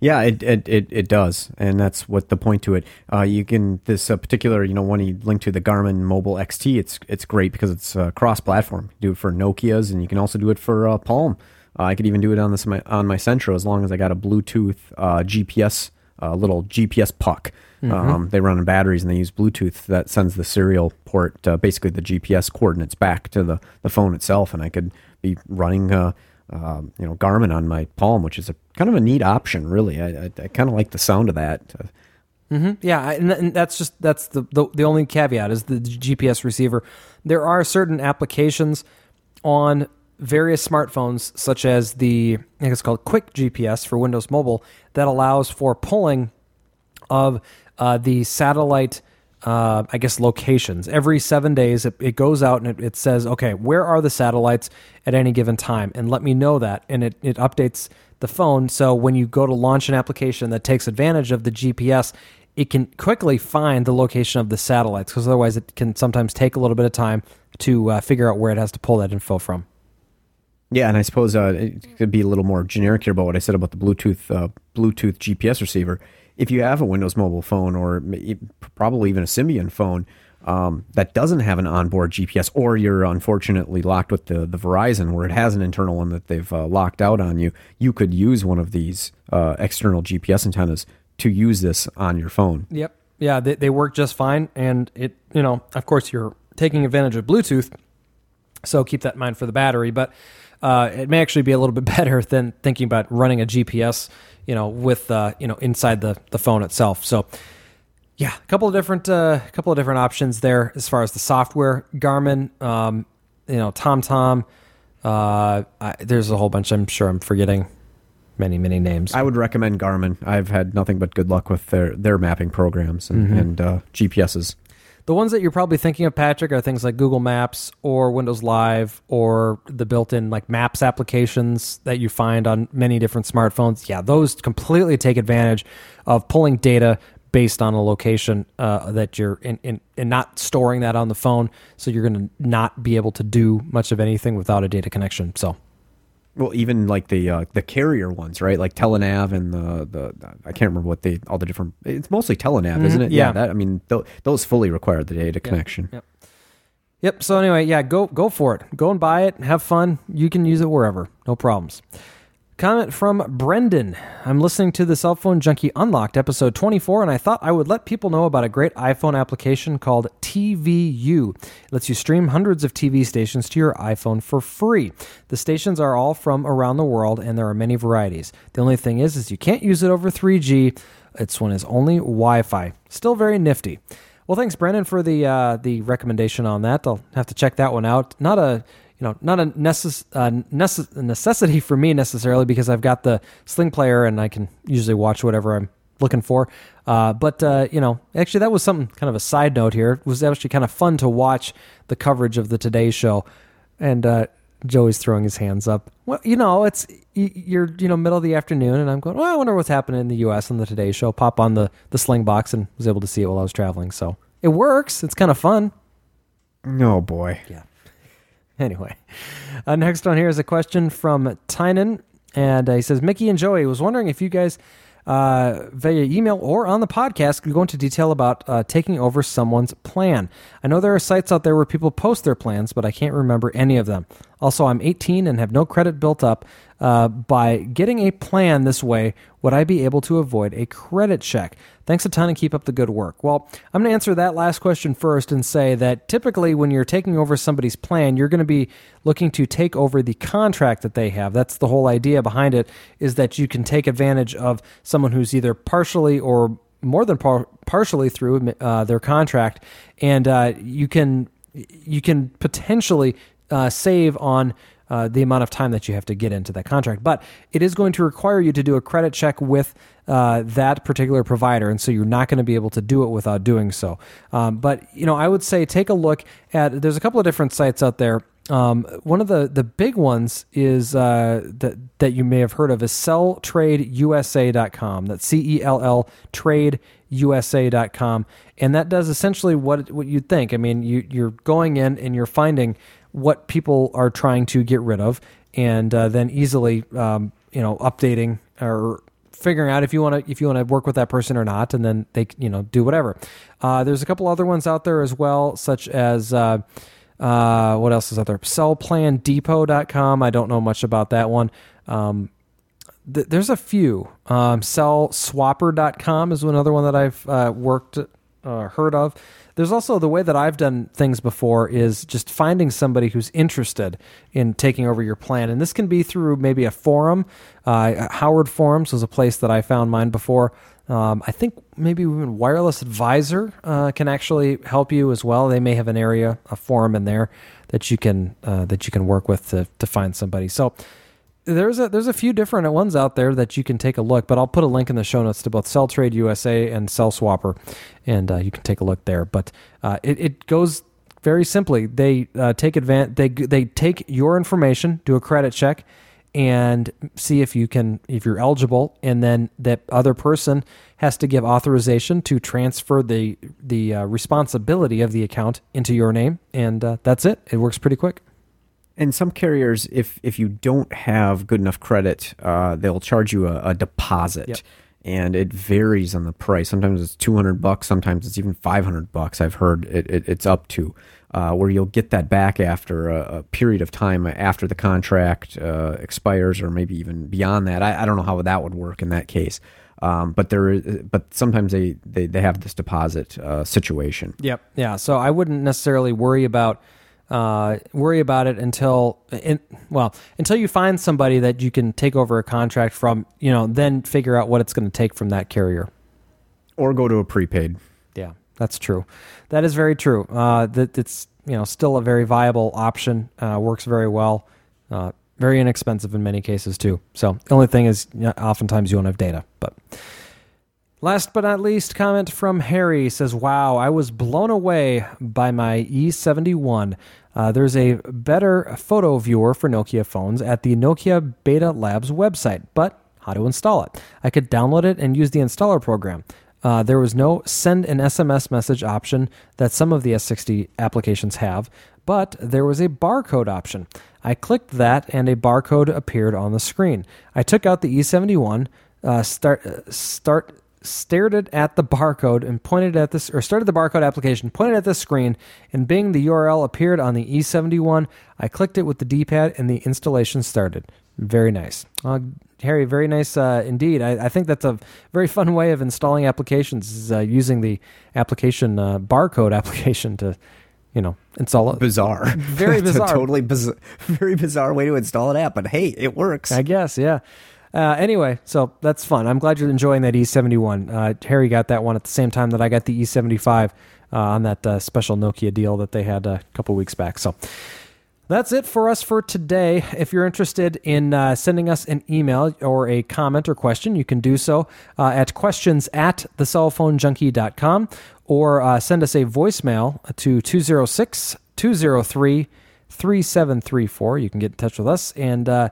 Yeah, it, it, it, it does, and that's what the point to it. Uh, you can this uh, particular, you know, when you link to the Garmin Mobile XT, it's it's great because it's cross-platform. You do it for Nokia's, and you can also do it for uh, Palm. Uh, I could even do it on this my, on my Centro as long as I got a Bluetooth uh, GPS, uh, little GPS puck. Mm-hmm. Um, they run on batteries and they use Bluetooth that sends the serial port, uh, basically the GPS coordinates back to the, the phone itself, and I could be running. Uh, um, you know Garmin on my Palm, which is a kind of a neat option. Really, I, I, I kind of like the sound of that. Mm-hmm. Yeah, and, and, that's just that's the, the the only caveat is the GPS receiver. There are certain applications on various smartphones, such as the I think it's called Quick GPS for Windows Mobile, that allows for pulling of uh, the satellite uh, I guess locations. Every seven days, it, it goes out and it, it, says, okay, where are the satellites at any given time, and let me know that, and it it updates the phone. So when you go to launch an application that takes advantage of the GPS, it can quickly find the location of the satellites because otherwise it can sometimes take a little bit of time to uh, figure out where it has to pull that info from. Yeah, and I suppose uh, it could be a little more generic here about what I said about the Bluetooth uh, Bluetooth GPS receiver if you have a Windows Mobile phone or probably even a Symbian phone um, that doesn't have an onboard GPS, or you're unfortunately locked with the, the Verizon where it has an internal one that they've uh, locked out on you, you could use one of these uh, external GPS antennas to use this on your phone. Yep. Yeah, they, they work just fine. And it, you know, of course, you're taking advantage of Bluetooth. So keep that in mind for the battery. But uh, it may actually be a little bit [LAUGHS] better than thinking about running a GPS you know, with uh, you know inside the the phone itself. So yeah, a couple of different uh, couple of different options there as far as the software. Garmin, um, you know, TomTom. Uh, I, there's a whole bunch. I'm sure I'm forgetting many many names. I would recommend Garmin. I've had nothing but good luck with their their mapping programs and, mm-hmm. and uh, GPSs. The ones that you're probably thinking of, Patrick, are things like Google Maps or Windows Live or the built-in like Maps applications that you find on many different smartphones. Yeah, those completely take advantage of pulling data based on a location uh, that you're in, in, and not storing that on the phone. So you're going to not be able to do much of anything without a data connection. So well, even like the uh, the carrier ones, right? Like Telenav and the, the I can't remember what they all the different. It's mostly Telenav, mm-hmm. isn't it? Yeah. yeah that, I mean, th- those fully require the data connection. Yep. Yep. So anyway, yeah, go go for it. Go and buy it. Have fun. You can use it wherever. No problems. Comment from Brendan. I'm listening to the Cell Phone Junkie Unlocked episode 24, and I thought I would let people know about a great iPhone application called TVU. It lets you stream hundreds of TV stations to your iPhone for free. The stations are all from around the world, and there are many varieties. The only thing is, is you can't use it over 3G. Its one is only Wi-Fi. Still very nifty. Well, thanks, Brendan, for the uh, the recommendation on that. I'll have to check that one out. Not a you know, not a necess- uh, necess- necessity for me necessarily because I've got the Sling player and I can usually watch whatever I'm looking for. Uh, but uh, you know, actually, that was something kind of a side note here. It was actually kind of fun to watch the coverage of the Today Show, and uh, Joey's throwing his hands up. Well, you know, it's you're you know middle of the afternoon, and I'm going. Well, I wonder what's happening in the U.S. on the Today Show. Pop on the the Sling box and was able to see it while I was traveling. So it works. It's kind of fun. Oh boy. Yeah. [LAUGHS] Anyway, uh, next on here is a question from Tynan, and uh, he says, Mickey and Joey was wondering if you guys uh, via email or on the podcast could go into detail about uh, taking over someone's plan. I know there are sites out there where people post their plans, but I can't remember any of them. Also, I'm 18 and have no credit built up. Uh, by getting a plan this way, would I be able to avoid a credit check? Thanks a ton and keep up the good work. Well, I'm going to answer that last question first and say that typically when you're taking over somebody's plan, you're going to be looking to take over the contract that they have. That's the whole idea behind it is that you can take advantage of someone who's either partially or more than par- partially through uh, their contract, and uh, you can you can potentially uh, save on uh, the amount of time that you have to get into that contract. But it is going to require you to do a credit check with uh, that particular provider, and so you're not going to be able to do it without doing so. Um, but you know, I would say take a look at. There's a couple of different sites out there. Um, one of the, the big ones is uh, that that you may have heard of is celltradeusa.com. That's C E L L tradeusa.com, and that does essentially what what you'd think. I mean, you you're going in and you're finding what people are trying to get rid of, and uh, then easily um, you know updating or figuring out if you want to if you want to work with that person or not, and then they you know do whatever. Uh, there's a couple other ones out there as well, such as. Uh, uh, what else is out there? Cellplandepot.com. I don't know much about that one. Um, th- there's a few. Um, cellswapper.com is another one that I've uh, worked, uh, heard of. There's also the way that I've done things before is just finding somebody who's interested in taking over your plan. And this can be through maybe a forum. Uh, Howard Forums was a place that I found mine before. Um, I think maybe even Wireless Advisor uh, can actually help you as well. They may have an area, a forum in there that you can uh, that you can work with to, to find somebody. So there's a there's a few different ones out there that you can take a look. But I'll put a link in the show notes to both Cell Trade USA and Cell Swapper, and uh, you can take a look there. But uh, it, it goes very simply. They uh, take advan- They they take your information, do a credit check and see if you can if you're eligible and then that other person has to give authorization to transfer the the uh, responsibility of the account into your name and uh, that's it it works pretty quick and some carriers if if you don't have good enough credit uh, they'll charge you a, a deposit Yep. and it varies on the price sometimes it's 200 bucks sometimes it's even 500 bucks i've heard it, it, it's up to uh, where you'll get that back after a, a period of time after the contract uh, expires, or maybe even beyond that. I, I don't know how that would work in that case, um, but there, is, but sometimes they, they, they have this deposit uh, situation. Yep. Yeah. So I wouldn't necessarily worry about uh, worry about it until in, well until you find somebody that you can take over a contract from. You know, then figure out what it's going to take from that carrier. Or go to a prepaid. Yeah, that's true. That is very true. Uh, that it's you know still a very viable option. Uh, works very well. Uh, very inexpensive in many cases too. So the only thing is, you know, oftentimes you won't have data. But last but not least, comment from Harry says, "Wow, I was blown away by my E71." Uh, there's a better photo viewer for Nokia phones at the Nokia Beta Labs website, but how to install it? I could download it and use the installer program. Uh, there was no send an SMS message option that some of the S60 applications have, but there was a barcode option. I clicked that and a barcode appeared on the screen. I took out the E71, uh, start, uh, start, stared it at the barcode and pointed at this, or started the barcode application, pointed at the screen, and Bing, the URL appeared on the E71. I clicked it with the D-pad and the installation started. Very nice. Uh, Harry, very nice uh, indeed. I, I think that's a very fun way of installing applications is uh, using the application uh, barcode [LAUGHS] application to, you know, install it. Bizarre. Very [LAUGHS] It's a bizarre. totally bizarre, [LAUGHS] very bizarre way to install an app, but hey, it works. I guess, yeah. Uh, anyway, so that's fun. I'm glad you're enjoying that E71. Uh, Harry got that one at the same time that I got the E75 uh, on that uh, special Nokia deal that they had a couple weeks back. So that's it for us for today. If you're interested in uh, sending us an email or a comment or question, you can do so uh, at questions at thecellphonejunkie.com or uh, send us a voicemail to 206 203 3734. You can get in touch with us. And, uh,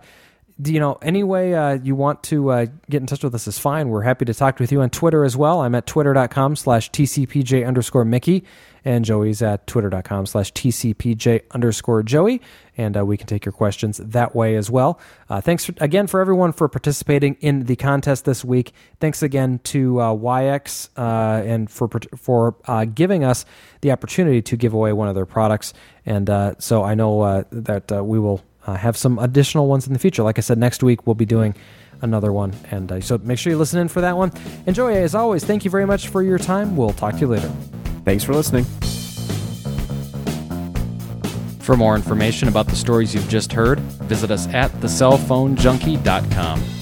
you know, any way uh, you want to uh, get in touch with us is fine. We're happy to talk with you on Twitter as well. I'm at twitter.com slash TCPJ underscore Mickey, and Joey's at twitter.com slash TCPJ underscore Joey, and uh, we can take your questions that way as well. Uh, thanks for, again for everyone for participating in the contest this week. Thanks again to uh, Wi-Ex uh, and for for giving us the opportunity to give away one of their products. And so I know that we will uh, have some additional ones in the future. Like I said, next week we'll be doing another one. And uh, so make sure you listen in for that one. Enjoy, as always. Thank you very much for your time. We'll talk to you later. Thanks for listening. For more information about the stories you've just heard, visit us at thecellphonejunkie.com.